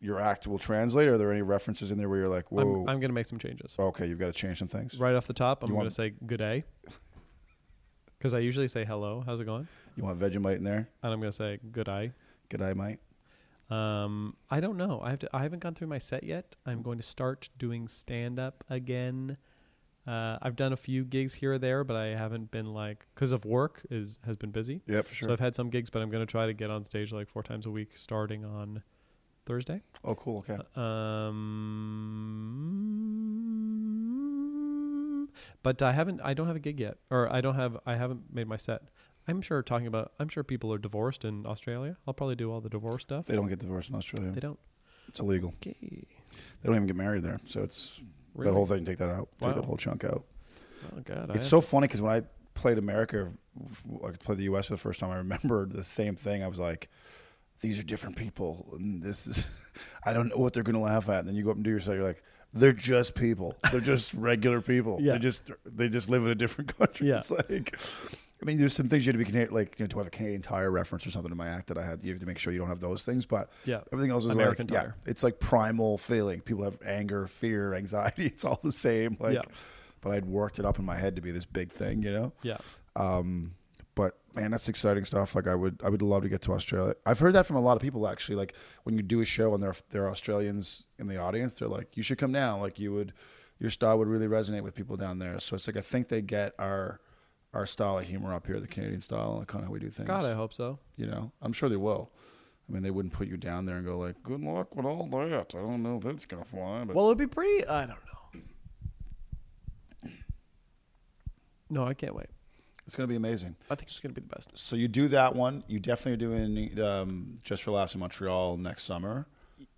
your act will translate? Are there any references in there where you're like, whoa, I'm, I'm gonna make some changes. okay, you've got to change some things? Right off the top, I'm You gonna want- say good day, [LAUGHS] because I usually say hello. How's it going? You want Vegemite in there? And I'm gonna say good eye. Good eye, mate. Um, I don't know. I have to. I haven't gone through my set yet. I'm going to start doing stand up again. Uh, I've done a few gigs here or there, but I haven't been like because of work is has been busy. Yeah, for sure. So I've had some gigs, but I'm going to try to get on stage like four times a week, starting on Thursday. oh, cool. Okay. Um, but I haven't. I don't have a gig yet, or I don't have. I haven't made my set. I'm sure talking about. I'm sure people are divorced in Australia. I'll probably do all the divorce stuff. They don't get divorced in Australia. They don't. It's illegal. Okay. They don't even get married there. So it's Really? that whole thing. Take that out. Take that whole chunk out. Oh God. I It's so funny because when I played America, like played the U.S. for the first time, I remembered the same thing. I was like, "These are different people, and this is [LAUGHS] I don't know what they're going to laugh at." And then you go up and do your set, you're like, "They're just people. They're just [LAUGHS] regular people. Yeah. They just they just live in a different country." Yeah. It's like I mean, there's some things you have to be Canadian, like you know, to have a Canadian Tire reference or something in my act that I had. You have to make sure you don't have those things, but Yeah. everything else is American like, yeah, Tire. it's like primal feeling. People have anger, fear, anxiety. [LAUGHS] It's all the same. Like, Yeah. but I'd worked it up in my head to be this big thing, you know. Yeah. Um, but man, that's exciting stuff. Like I would, I would love to get to Australia. I've heard that from a lot of people actually. Like when you do a show and there are, there are Australians in the audience, they're like, you should come down. Like you would, your style would really resonate with people down there. So it's like I think they get our our style of humor up here, the Canadian style, and kind of how we do things. God, I hope so. You know, I'm sure they will. I mean, they wouldn't put you down there and go like, "Good luck with all that." I don't know if that's gonna fly, but Well, it'd be pretty. I don't know. No, I can't wait. it's gonna be amazing. I think it's gonna be the best. So you do that one. You definitely are doing um, just for laughs in Montreal next summer,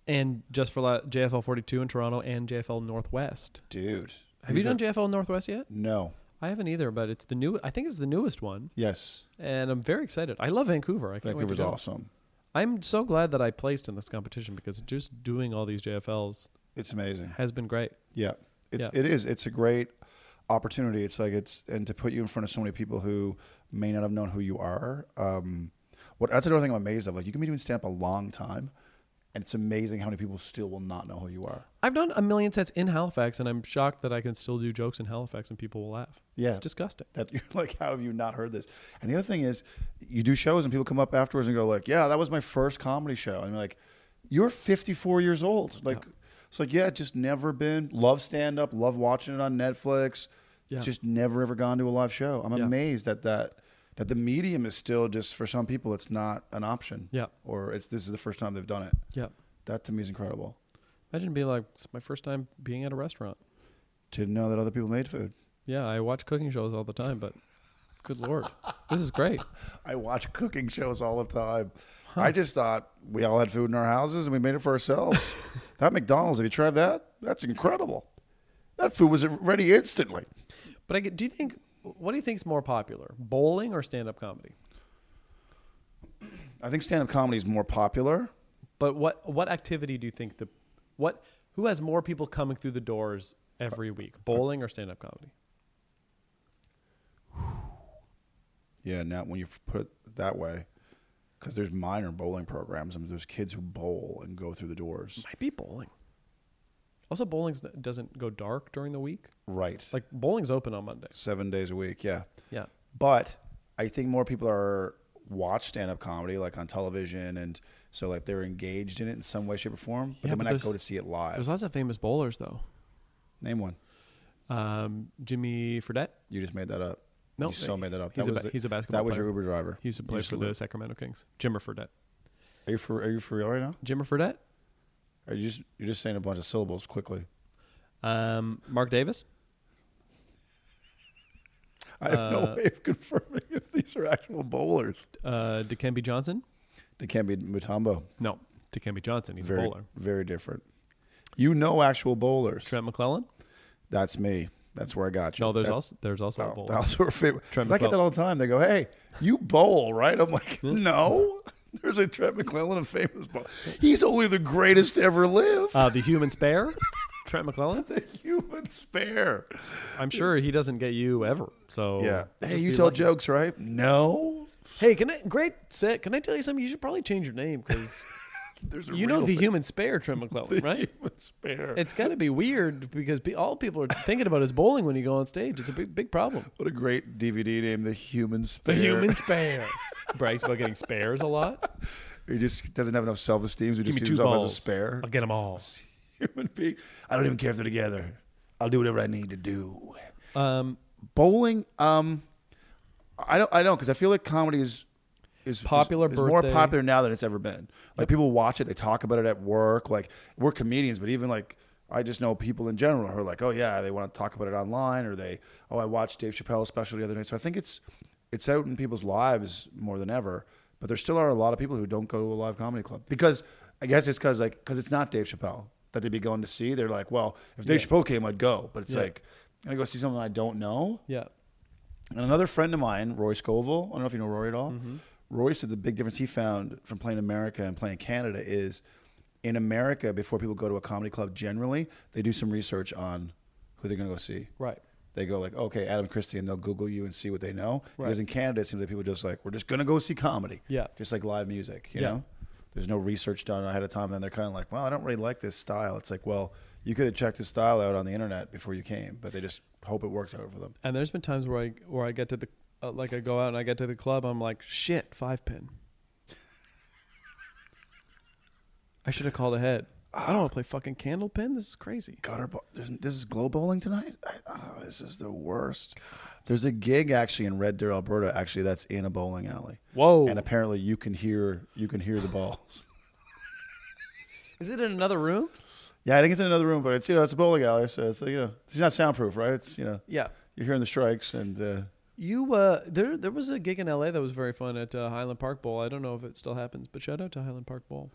And just for la- JFL 42 in Toronto and JFL Northwest. dude. Have you done JFL Northwest yet? No. I haven't either, but it's the new. I think it's the newest one, Yes. and I'm very excited. I love Vancouver. I can't wait to Vancouver's awesome. I'm so glad that I placed in this competition because just doing all these JFLs It's amazing. has been great. Yeah. It's Yeah. it is. It's a great opportunity. It's like it's and to put you in front of so many people who may not have known who you are. Um, what that's another thing I'm amazed of. Like you can be doing stand up a long time, and it's amazing how many people still will not know who you are. I've done a million sets in Halifax, and I'm shocked that I can still do jokes in Halifax and people will laugh. Yeah. It's disgusting. That [LAUGHS] you're like, how have you not heard this? And the other thing is, you do shows and people come up afterwards and go like, yeah, that was my first comedy show, and you're like, you're 54 years old. Like, it's like, yeah, just never been. Love stand up. Love watching it on Netflix. Yeah. Just never ever gone to a live show. I'm Yeah. amazed that that that the medium is still just for some people it's not an option. Yeah. Or it's this is the first time they've done it. Yeah. That to me is incredible. Imagine being like, it's my first time being at a restaurant. To know that other people made food. Yeah, I watch cooking shows all the time, but [LAUGHS] good lord, this is great. [LAUGHS] I watch cooking shows all the time. I just thought we all had food in our houses and we made it for ourselves. [LAUGHS] that McDonald's, have you tried that? That's incredible. That food was ready instantly. But I get, do you think? What do you think is more popular, bowling or stand-up comedy? I think stand up comedy is more popular. But what what activity do you think the what who has more people coming through the doors every week, bowling or stand-up comedy? Yeah, now when you put it that way, because there's minor bowling programs. I mean, there's kids who bowl and go through the doors. Might be bowling. Also, bowling doesn't go dark during the week. Right. Like bowling's open on Monday. seven days a week. Yeah. Yeah. But I think more people are watch stand up comedy like on television and so like they're engaged in it in some way, shape, or form. But Yeah, they might but not go to see it live. There's lots of famous bowlers though. Name one. Um, Jimmy Fredette. You just made that up. No, you so made that up. He's that a the- he's a basketball player. That was player. your Uber driver. He used to You play for the Sacramento Kings. Jimmer Fredette. Are you for Are you for real right now? Jimmer Fredette. Are you just you're just saying a bunch of syllables quickly? Um, Mark Davis. I have no Uh, way of confirming if these are actual bowlers. Uh, Dikembe Johnson. They can't be Mutombo. No, Dikembe Johnson. He's very a bowler. very different. You know actual bowlers. Trent McClellan. That's me. That's where I got you. No, there's That's- also there's also a Oh, bowler. that was her favorite. Trent 'Cause I get that all the time. They go, "Hey, you bowl, right?" I'm like, "No." [LAUGHS] There's a Trent McClellan, a famous bowl. He's only the greatest to ever live. Uh, the human spare. Trent McClellan. [LAUGHS] the human spare. I'm sure he doesn't get you ever. So Yeah. Hey, just you be tell lucky. jokes, right? No. Hey, can I? Great set. Can I tell you something? You should probably change your name because you know the thing. human spare, Trent McClellan, [LAUGHS] right? human spare. It's got to be weird because pe- all people are thinking about is bowling when you go on stage. It's a big, big problem. what a great DVD name, The Human Spare. The human [LAUGHS] spare brags about getting spares a lot. He just doesn't have enough self-esteem. So he just sees himself as a spare. I'll get them all. Human being. I don't even care if they're together. I'll do whatever I need to do. Um, bowling um i don't i don't because i feel like comedy is is Popular is, is more popular now than it's ever been like people watch it they talk about it at work like we're comedians but even like i just know people in general who are like oh yeah they want to talk about it online or they oh i watched dave chappelle's special the other night so i think it's it's out in people's lives more than ever but there still are a lot of people who don't go to a live comedy club because i guess it's because like because it's not dave chappelle that they'd be going to see they're like well if dave Yeah. chappelle came i'd go but it's Yeah. like i'm gonna go see someone i don't know yeah. and another friend of mine, Roy Scoville, I don't know if you know Roy at all. Mm-hmm. Roy said the big difference he found from playing America and playing Canada is in America, before people go to a comedy club, generally, they do some research on who they're going to go see. Right. they go like, okay, Adam Christie, and they'll Google you and see what they know. Right. Because in Canada, it seems like people just like, we're just gonna go see comedy. Yeah. Just like live music, you Yeah. know. There's no research done ahead of time. And then they're kind of like, well, I don't really like this style. It's like, well, you could have checked this style out on the internet before you came, but they just hope it worked out for them. And there's been times where I where I get to the uh, like I go out and I get to the club, I'm like, shit, five pin. I should have called ahead. I don't want to play fucking candle pin. This is crazy. gutter bo- there's, this is glow bowling tonight I, oh, this is the worst there's a gig actually in red deer alberta actually that's in a bowling alley Whoa! and apparently you can hear you can hear the balls [LAUGHS] is it in another room? yeah i think it's in another room but it's you know it's a bowling alley so it's you know it's not soundproof right it's you know Yeah. you're hearing the strikes and uh, You uh, there there was a gig in L.A. that was very fun at uh, Highland Park Bowl. I don't know if it still happens, but shout out to Highland Park Bowl.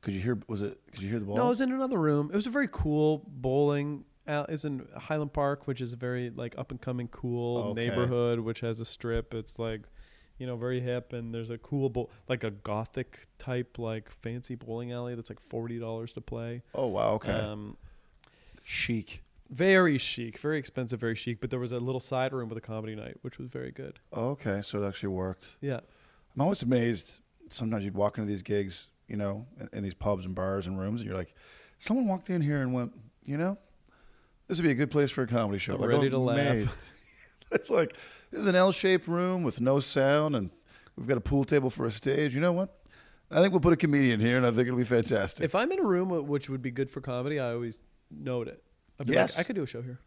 could you hear was it could you hear the ball No, it was in another room. It was a very cool bowling. al- It's in Highland Park, which is a very like up and coming cool Okay. neighborhood, which has a strip. It's like, you know, very hip, and there's a cool bowl, like a gothic type, like fancy bowling alley that's like forty dollars to play. oh wow okay Um, chic very chic, very expensive, very chic. But there was a little side room with a comedy night, which was very good. oh, okay so it actually worked Yeah, i'm always amazed sometimes you'd walk into these gigs you know in, in these pubs and bars and rooms and you're like someone walked in here and went you know this would be a good place for a comedy show I'm Like, ready I'm to laugh. [LAUGHS] it's like this is an l-shaped room with no sound and we've got a pool table for a stage you know what i think we'll put a comedian here and i think it'll be fantastic if I'm in a room uh, which would be good for comedy, I always note it. I'd be Yes. like, I could do a show here.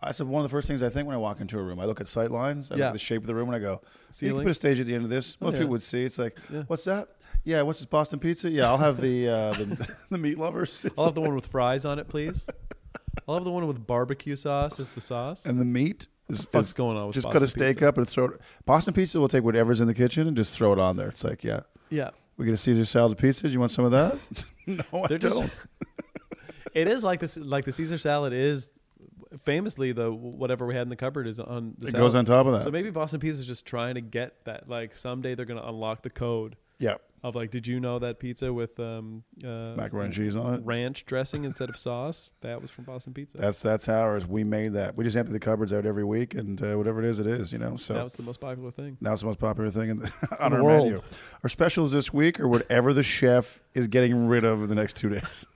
I said one of the first things I think when I walk into a room, I look at sight lines, I look Yeah. at the shape of the room, and I go, "You can Ceilings? put a stage at the end of this." Oh, Most yeah. people would see. It's like, Yeah. "What's that?" Yeah, what's this Boston pizza? Yeah, I'll have the uh, the, [LAUGHS] [LAUGHS] the meat lovers. It's I'll have the one with fries on it, please. I'll have the one with barbecue sauce as the sauce. and the meat is, fuck's is- going on with just Boston cut a steak pizza? up and throw it. Boston pizza will take whatever's in the kitchen and just throw it on there. It's like, yeah, yeah, we get a Caesar salad of pizza. You want some of that? [LAUGHS] no, I They're don't. It is like this. Like the Caesar salad is famously the whatever we had in the cupboard is on. The it salad. goes on top of that. So maybe Boston Pizza is just trying to get that. Like someday they're going to unlock the code yeah, of like, did you know that pizza with um, uh, macaroni and cheese on it. ranch dressing instead of sauce? That was from Boston Pizza. That's that's ours. We made that. We just empty the cupboards out every week, and uh, whatever it is, it is. You know. So that was the most popular thing. Now it's the most popular thing in the, [LAUGHS] on the our world. menu. Our specials this week are whatever the chef is getting rid of in the next two days.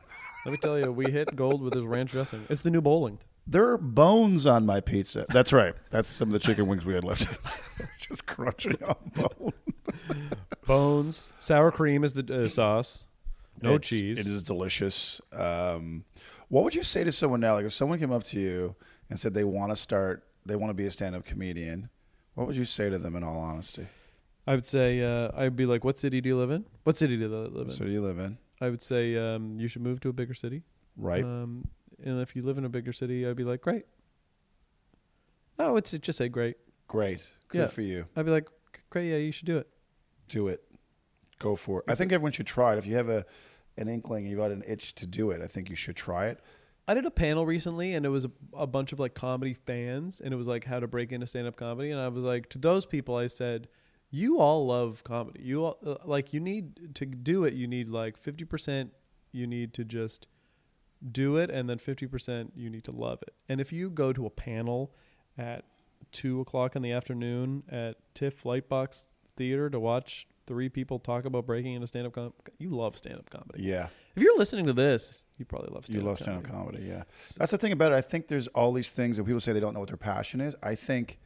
Let me tell you, we hit gold with his ranch dressing. It's the new bowling. There are bones on my pizza. That's right. That's some of the chicken wings we had left. [LAUGHS] Just crunching on bone. Bones, sour cream is the uh, sauce. No It's- cheese. It is delicious. Um, what would you say to someone now? Like if someone came up to you and said they want to start, they want to be a stand-up comedian. What would you say to them in all honesty? I would say uh, I'd be like, "What city do you live in? What city do you live What in?" city do you live in? I would say um, you should move to a bigger city. Right. Um, and if you live in a bigger city, I'd be like, "Great." No, it's just say great. Great. Good yeah. for you. I'd be like, "Great, yeah, you should do it." do it. Go for it. I Is think everyone should try it. If you have a an inkling, you've got an itch to do it. I think you should try it. I did a panel recently, and it was a, a bunch of like comedy fans, and it was like how to break into stand up comedy. And I was like, to those people, I said, you all love comedy. You all uh, like you need to do it. You need like fifty percent. You need to just do it, and then fifty percent you need to love it. And if you go to a panel at two o'clock in the afternoon at TIFF Lightbox Theater to watch three people talk about breaking into stand up com- you love stand up comedy. Yeah, If you're listening to this, you probably love stand up. you up love stand-up comedy. Yeah, that's the thing about it. I think there's all these things that people say they don't know what their passion is. I think,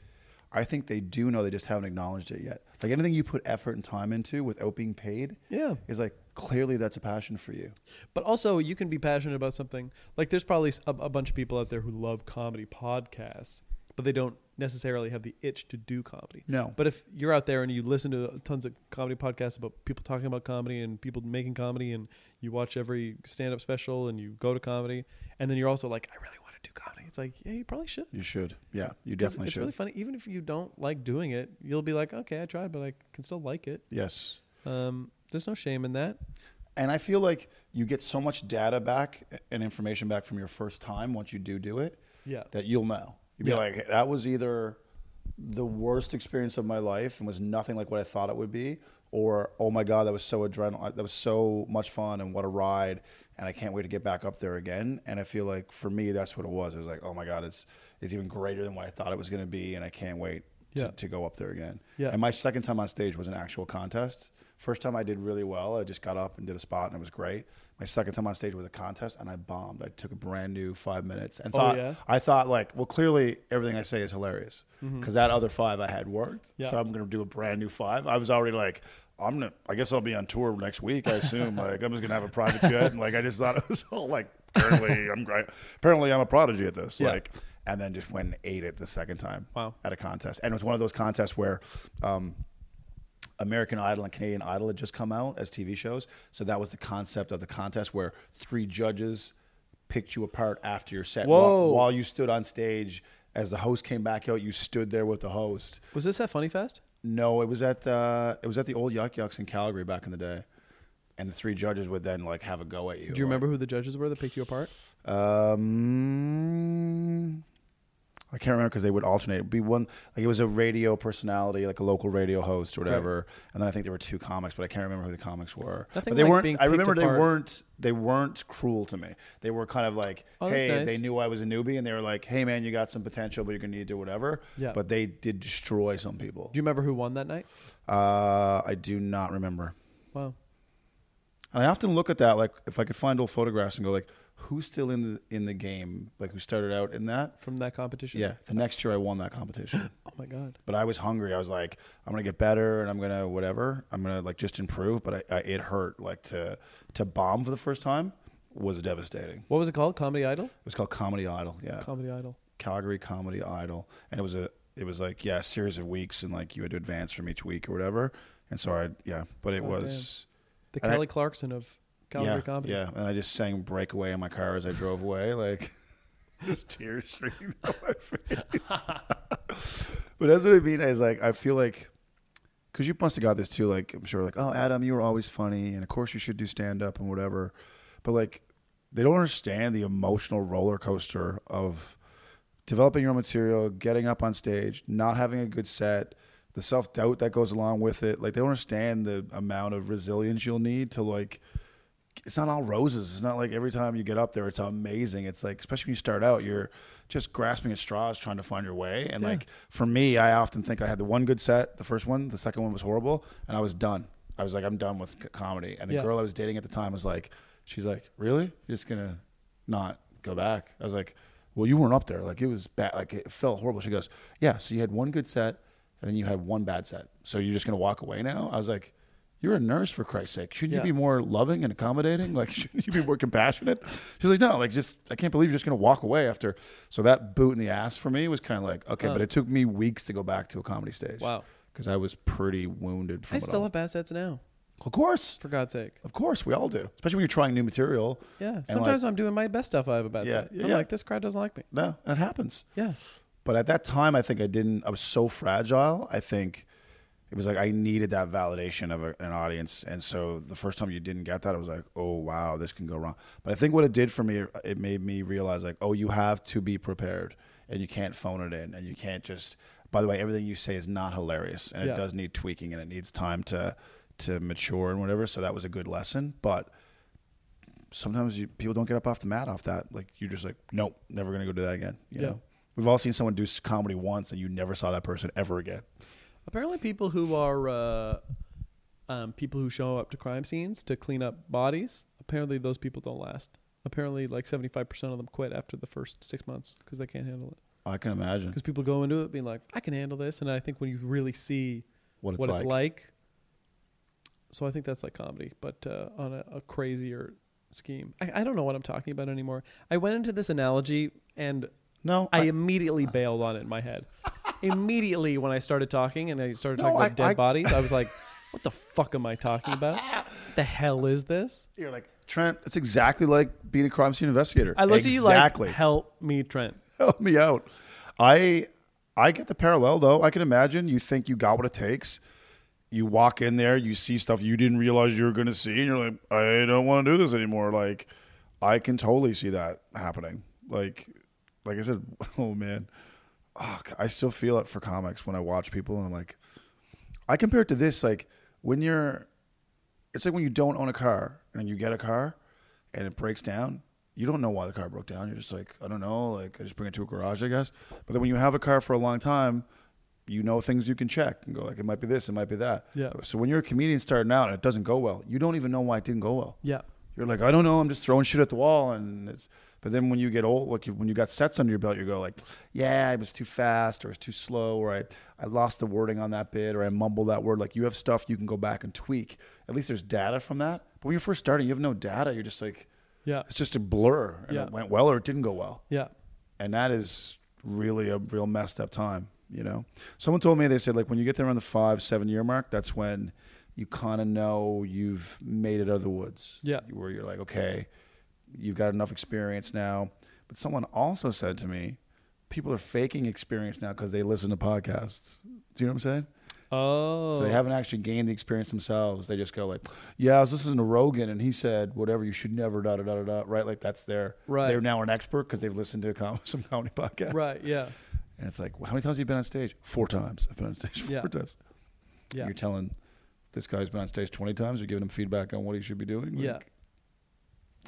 I think they do know. They just haven't acknowledged it yet. Like anything you put effort and time into without being paid Yeah. is like clearly that's a passion for you. But also, you can be passionate about something. Like, there's probably a bunch of people out there who love comedy podcasts, but they don't necessarily have the itch to do comedy. No, But if you're out there and you listen to tons of comedy podcasts about people talking about comedy and people making comedy, and you watch every stand up special and you go to comedy, and then you're also like, I really want to do comedy, it's like, yeah, you probably should. you should. Yeah, you definitely it's should. It's really funny. Even if you don't like doing it, you'll be like, okay, I tried, but I can still like it. yes. Um, there's no shame in that. And I feel like you get so much data back and information back from your first time once you do do it Yeah. that you'll know. You'll be Yeah. like, that was either the worst experience of my life and was nothing like what I thought it would be, or oh my god, that was so adrenaline, uh, that was so much fun and what a ride. and I can't wait to get back up there again. And I feel like for me, that's what it was. It was like, oh my god, it's it's even greater than what I thought it was going to be, and I can't wait to, to go up there again. Yeah. And my second time on stage was an actual contest. First time I did really well. I just got up and did a spot, and it was great. My second time on stage was a contest, and I bombed. I took a brand new five minutes and Oh, thought yeah? I thought like, well, clearly everything I say is hilarious because that other five I had worked. Mm-hmm. Yeah. So I'm going to do a brand new five. I was already like, I'm gonna. I guess I'll be on tour next week. I assume. like I'm just gonna have a private [LAUGHS] jet, and like I just thought it was all like apparently I'm great. Apparently I'm a prodigy at this. Yeah. Like, and then just went and ate it the second time. Wow. At a contest, and it was one of those contests where. Um, American Idol and Canadian Idol had just come out as TV shows. So that was the concept of the contest where three judges picked you apart after your set. Whoa. While, while you stood on stage, as the host came back out, you stood there with the host. Was this at Funny Fest? No, it was at uh, it was at the old Yuk Yuk's in Calgary back in the day, and the three judges would then like have a go at you. Do you remember who the judges were that picked you apart? Um, I can't remember because they would alternate. It'd be one like it was a radio personality, like a local radio host or whatever, and then I think there were two comics, but I can't remember who the comics were. Nothing but they like weren't. I remember picked they weren't. They weren't cruel to me. They were kind of like, Oh, hey, nice. they knew I was a newbie, and they were like, hey man, you got some potential, but you're gonna need to do whatever. Yeah. But they did destroy some people. Do you remember who won that night? Uh, I do not remember. Wow. And I often look at that, like if I could find old photographs and go, like, who's still in the in the game, like who started out in that. From that competition? Yeah, the next year I won that competition, [LAUGHS] Oh my God. but I was hungry. I was like, I'm gonna get better, and I'm gonna whatever. I'm gonna like just improve. But I, I, it hurt like to to bomb for the first time was devastating. What was it called? Comedy Idol? It was called Comedy Idol. Yeah, Comedy Idol. Calgary Comedy Idol, and it was a it was like yeah a series of weeks, and like you had to advance from each week or whatever. And so I yeah, but it Oh, was. The And I- Kelly Clarkson of Calgary yeah, Comedy. Yeah, and I just sang "Breakaway" in my car as I drove away, like [LAUGHS] just tears streaming [LAUGHS] down my face. [LAUGHS] but that's what I mean. Is like I feel like because you must have got this too. Like I'm sure, like oh Adam, you were always funny, and of course you should do stand up and whatever. But like they don't understand the emotional roller coaster of developing your own material, getting up on stage, not having a good set, the self doubt that goes along with it. Like they don't understand the amount of resilience you'll need to like. It's not all roses. It's not like every time you get up there, it's amazing. It's like, especially when you start out, you're just grasping at straws, trying to find your way. And Yeah. like for me, I often think I had the one good set, the first one, the second one was horrible, and I was done. I was like, I'm done with comedy. And the Yeah. girl I was dating at the time was like, she's like, really? You're just gonna not go back? I was like, well, you weren't up there. Like it was bad. Like it felt horrible. She goes, yeah. So you had one good set, and then you had one bad set. So you're just gonna walk away now? I was like, you're a nurse for Christ's sake. Shouldn't Yeah. you be more loving and accommodating? Like [LAUGHS] shouldn't you be more compassionate? She's like, no. Like just I can't believe you're just gonna walk away after. So that boot in the ass for me was kind of like okay, Huh. but it took me weeks to go back to a comedy stage. Wow. Because I was pretty wounded from I still all. have bad sets now, of course. for God's sake. Of course, we all do. Especially when you're trying new material. Yeah. like- Sometimes I'm doing my best stuff. I have a bad Yeah, set. I'm yeah. like, this crowd doesn't like me. No, it happens. Yeah. But at that time, I think I didn't. I was so fragile. I think it was like I needed that validation of a, an audience, and so the first time you didn't get that, I was like, "Oh wow, this can go wrong." But I think what it did for me, it made me realize like, "Oh, you have to be prepared, and you can't phone it in, and you can't just." By the way, everything you say is not hilarious, and Yeah. it does need tweaking, and it needs time to to mature and whatever. So that was a good lesson, but. Sometimes you, people don't get up off the mat off that. Like you're just like, nope, never gonna go do that again. You Yeah. know? We've all seen someone do comedy once and you never saw that person ever again. Apparently, people who are uh, um, people who show up to crime scenes to clean up bodies, apparently those people don't last. Apparently, like 75% of them quit after the first six months because they can't handle it. I can imagine Because people go into it being like, I can handle this. And I think when you really see what it's what like. it's like, so I think that's like comedy, but uh, on a, a crazier scheme. I, I don't know what I'm talking about anymore. I went into this analogy and No, I I, immediately bailed on it in my head. Immediately when I started talking and I started No, talking about I- dead I- bodies, I was [LAUGHS] like, "What the fuck am I talking about? What [LAUGHS] the hell is this?" you're like Trent. It's exactly like being a crime scene investigator. I looked exactly. at you like, "Help me, Trent." [LAUGHS] Help me out. I I get the parallel though. I can imagine you think you got what it takes. You walk in there, you see stuff you didn't realize you were going to see, and you're like, I don't want to do this anymore. Like, I can totally see that happening. Like, like I said, oh man, oh, I still feel it for comics when I watch people, and I'm like, I compare it to this. Like when you're, it's like when you don't own a car and you get a car, and it breaks down, you don't know why the car broke down. You're just like, I don't know, like I just bring it to a garage, I guess. But then when you have a car for a long time, you know things you can check and go like, it might be this, it might be that. Yeah. So when you're a comedian starting out and it doesn't go well, you don't even know why it didn't go well. Yeah. You're like, I don't know, I'm just throwing shit at the wall, and it's. But then when you get old, like when you got sets under your belt, you go like, yeah, I was too fast, or I was too slow, or I, I lost the wording on that bit, or I mumbled that word. Like you have stuff you can go back and tweak. At least there's data from that. But when you're first starting, you have no data. You're just like, Yeah. it's just a blur, and Yeah. it went well or it didn't go well, Yeah. and that is really a real messed up time. You know, someone told me they said like when you get there around the five seven year mark, that's when you kind of know you've made it out of the woods. Yeah. where you're like, okay, you've got enough experience now. But someone also said to me, people are faking experience now because they listen to podcasts. Do you know what I'm saying? Oh. So they oh. haven't actually gained the experience themselves. They just go like, "Yeah, I was listening to Rogan, and he said whatever. You should never da da da da da." Right? Like that's their. Right. They're now an expert because they've listened to a com- [LAUGHS] some comedy podcast. Right. Yeah. And it's like, well, how many times have you been on stage? Four times. I've been on stage [LAUGHS] four Yeah. times. Yeah. You're telling this guy's been on stage 20 times. You're giving him feedback on what he should be doing. Yeah.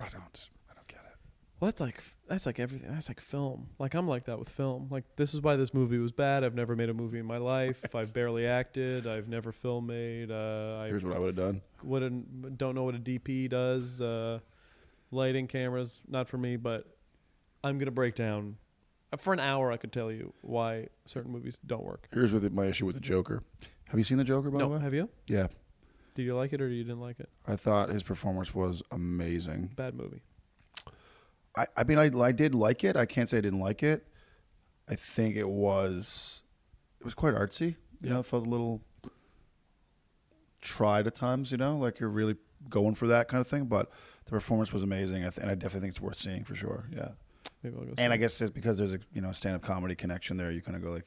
Like, I don't. I don't get it. Well, that's like that's like everything. That's like film. Like I'm like that with film. Like this is why this movie was bad. I've never made a movie in my life. I've barely acted. I've never film made. Uh, I Here's what I would have done. wouldn't don't know what a DP does. Uh, lighting, cameras, not for me. But I'm gonna break down. uh, For an hour, I could tell you why certain movies don't work. Here's what the, my issue with the Joker. Have you seen the Joker? By the No, way, have you? yeah. Did you like it or you didn't like it? I thought his performance was amazing. Bad movie. I, I mean, I, I did like it. I can't say I didn't like it. I think it was, it was quite artsy. You Yeah. know, it felt a little tried at times. You know, like you're really going for that kind of thing. But the performance was amazing, I th- and I definitely think it's worth seeing for sure. Yeah, Maybe I'll go. and I guess it's because there's a you know stand up comedy connection there. You kind of go like,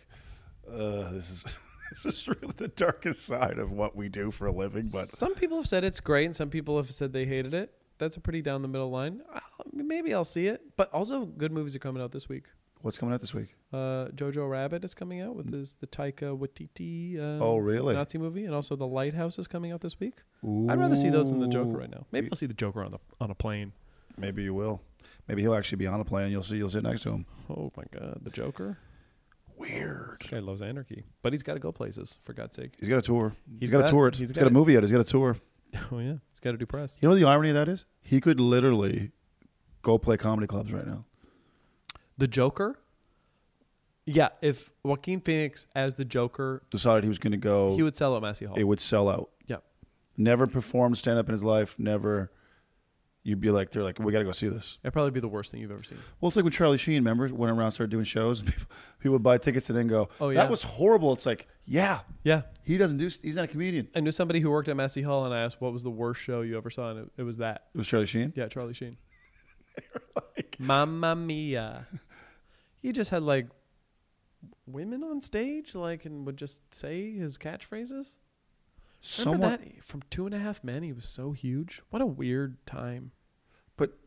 uh, this is [LAUGHS] [LAUGHS] this is really the darkest side of what we do for a living. But some people have said it's great, and some people have said they hated it. That's a pretty down the middle line. Maybe I'll see it. But also, good movies are coming out this week. what's coming out this week? Uh, Jojo Rabbit is coming out with his the Taika Waititi. Uh, Oh, really? Nazi movie, and also The Lighthouse is coming out this week. I'd rather see those than the Joker right now. Maybe I'll see the Joker on the on a plane. Maybe you will. Maybe he'll actually be on a plane. and You'll see. You'll sit next to him. Oh my God, the Joker! Weird. This guy loves anarchy, but he's got to go places for God's sake. He's got a tour. He's got, got- a tour. He's he's got got, a movie out. He's got a tour. [LAUGHS] Oh yeah, he's got to do press. You know what the irony of that is? He could literally go play comedy clubs right now. The Joker. Yeah, if Joaquin Phoenix as the Joker, Decided he was going to go. he would sell out Massey Hall. it would sell out. Yeah. Never performed stand up in his life. Never. You'd be like, they're like, we got to go see this. It'd probably be the worst thing you've ever seen. Well, it's like when Charlie Sheen, remember, went around started doing shows, and people, people would buy tickets and then go, Oh, yeah. that was horrible. It's like, yeah, Yeah. he doesn't do. He's not a comedian. I knew somebody who worked at Massey Hall, and I asked, "What was the worst show you ever saw?" And it, it was that. It was Charlie Sheen. Yeah, Charlie Sheen. [LAUGHS] Like, [LAUGHS] Mamma mia! He just had like women on stage, like, and would just say his catchphrases. Remember someone, that from Two and a Half Men? He was so huge. What a weird time. but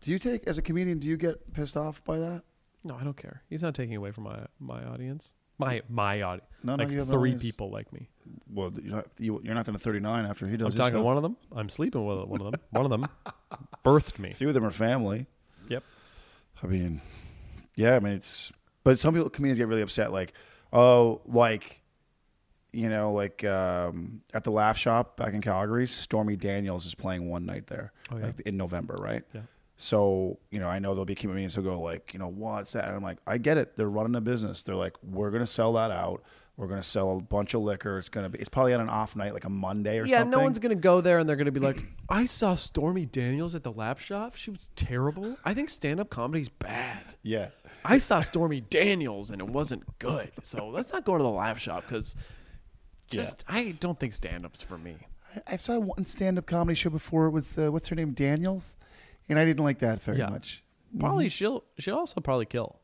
do you take as a comedian? Do you get pissed off by that? No, I don't care. He's not taking away from my my audience. My my audience. No, like three audience. people like me. Well, you're not, you, you're not going to 39 after he does. I'm talking to one of them. I'm sleeping with one of them. One of them [LAUGHS] birthed me. A few of them are family. Yep. I mean, yeah, I mean it's. But some people, comedians, get really upset. Like, oh, like, you know, like um, at the Laugh Shop back in Calgary, Stormy Daniels is playing one night there, Oh, yeah. like in November, right? Yeah. So you know, I know there'll be comedians who go like, you know, what's that? And I'm like, I get it. They're running a business. They're like, we're gonna sell that out. We're gonna sell a bunch of liquor. It's gonna be. It's probably on an off night, like a Monday or Yeah, something. Yeah, no one's gonna go there and they're gonna be like, I saw Stormy Daniels at the Laugh Shop. She was terrible. I think stand up comedy's bad. Yeah. I saw Stormy Daniels and it wasn't good. So let's not go to the Laugh Shop because just I don't think stand up's for me. I saw one stand-up comedy show before with uh, what's her name, Daniels, and I didn't like that very Yeah. much. Probably she'll she'll also probably kill.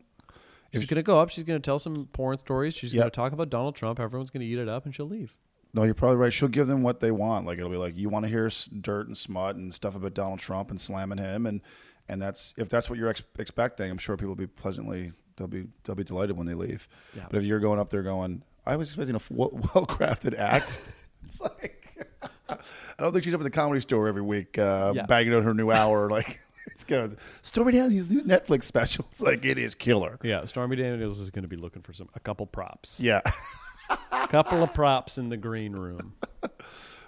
She's gonna go up. She's gonna tell some porn stories. She's gonna talk about Donald Trump. Everyone's gonna eat it up, and she'll leave. No, you're probably right. She'll give them what they want. Like it'll be like you want to hear dirt and smut and stuff about Donald Trump and slamming him, and and that's if that's what you're ex- expecting, I'm sure people will be pleasantly they'll be they'll be delighted when they leave. Yeah. But if you're going up there going, I was expecting a well [LAUGHS] crafted act. [LAUGHS] it's like [LAUGHS] I don't think she's up at the comedy store every week uh, Yeah. banging out her new hour. Like it's good. Stormy Daniels' new Netflix special. It's like it is killer. Yeah, Stormy Daniels is going to be looking for some a couple props. Yeah, A couple of props in the green room.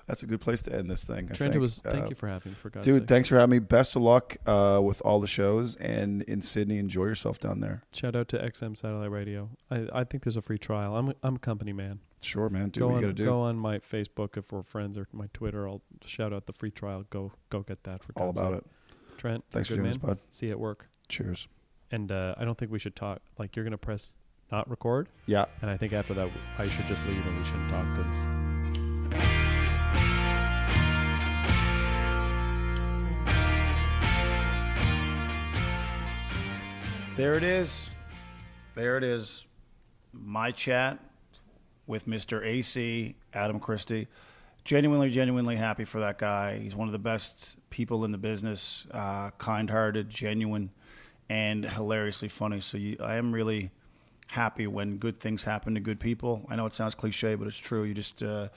That's a good place to end this thing. I Trent, it think. was thank Uh, you for having me. For God's Dude, sake. thanks for having me. Best of luck uh, with all the shows and in Sydney. Enjoy yourself down there. Shout out to XM Satellite Radio. I, I think there's a free trial. I'm a, I'm a company man. Sure, man. Do go what you on got to do. go on my Facebook if we're friends or my Twitter. I'll shout out the free trial. Go go get that for God's All about sake. it. Trent, Thanks for doing man. this, bud. See you at work. Cheers. And uh, I don't think we should talk. Like you're gonna press not record, Yeah. and I think after that I should just leave and we shouldn't talk because There it is. There it is. My chat with Mr. AC, Adam Christie. Genuinely, genuinely happy for that guy. He's one of the best people in the business, uh, kind hearted, genuine, and hilariously funny. So you, I am really happy when good things happen to good people. I know it sounds cliche, but it's true. You just. Uh,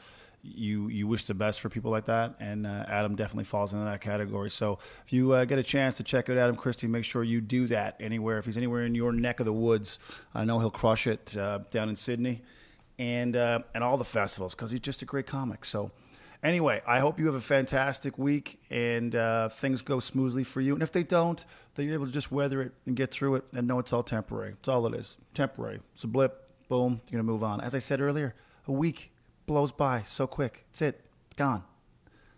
you you wish the best for people like that, and uh, Adam definitely falls into that category. So if you uh, get a chance to check out Adam Christie, make sure you do that anywhere. If he's anywhere in your neck of the woods, I know he'll crush it uh, down in Sydney, and uh, and all the festivals because he's just a great comic. So. Anyway, I hope you have a fantastic week and uh, things go smoothly for you. And if they don't, that you're able to just weather it and get through it and know it's all temporary. It's all it is. Temporary. It's a blip. Boom. You're going to move on. As I said earlier, a week blows by so quick. It's it. It's gone.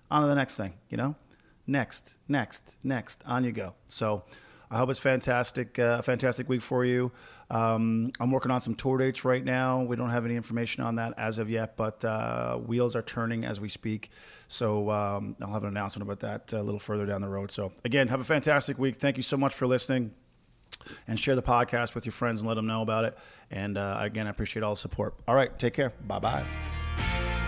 On to the next thing, you know? Next, next, next. On you go. So I hope it's fantastic, uh, a fantastic week for you. Um, I'm working on some tour dates right now. We don't have any information on that as of yet, but uh, wheels are turning as we speak. So um, I'll have an announcement about that a little further down the road. So again, have a fantastic week. Thank you so much for listening and share the podcast with your friends and let them know about it. And uh, again, I appreciate all the support. All right, take care. Bye bye.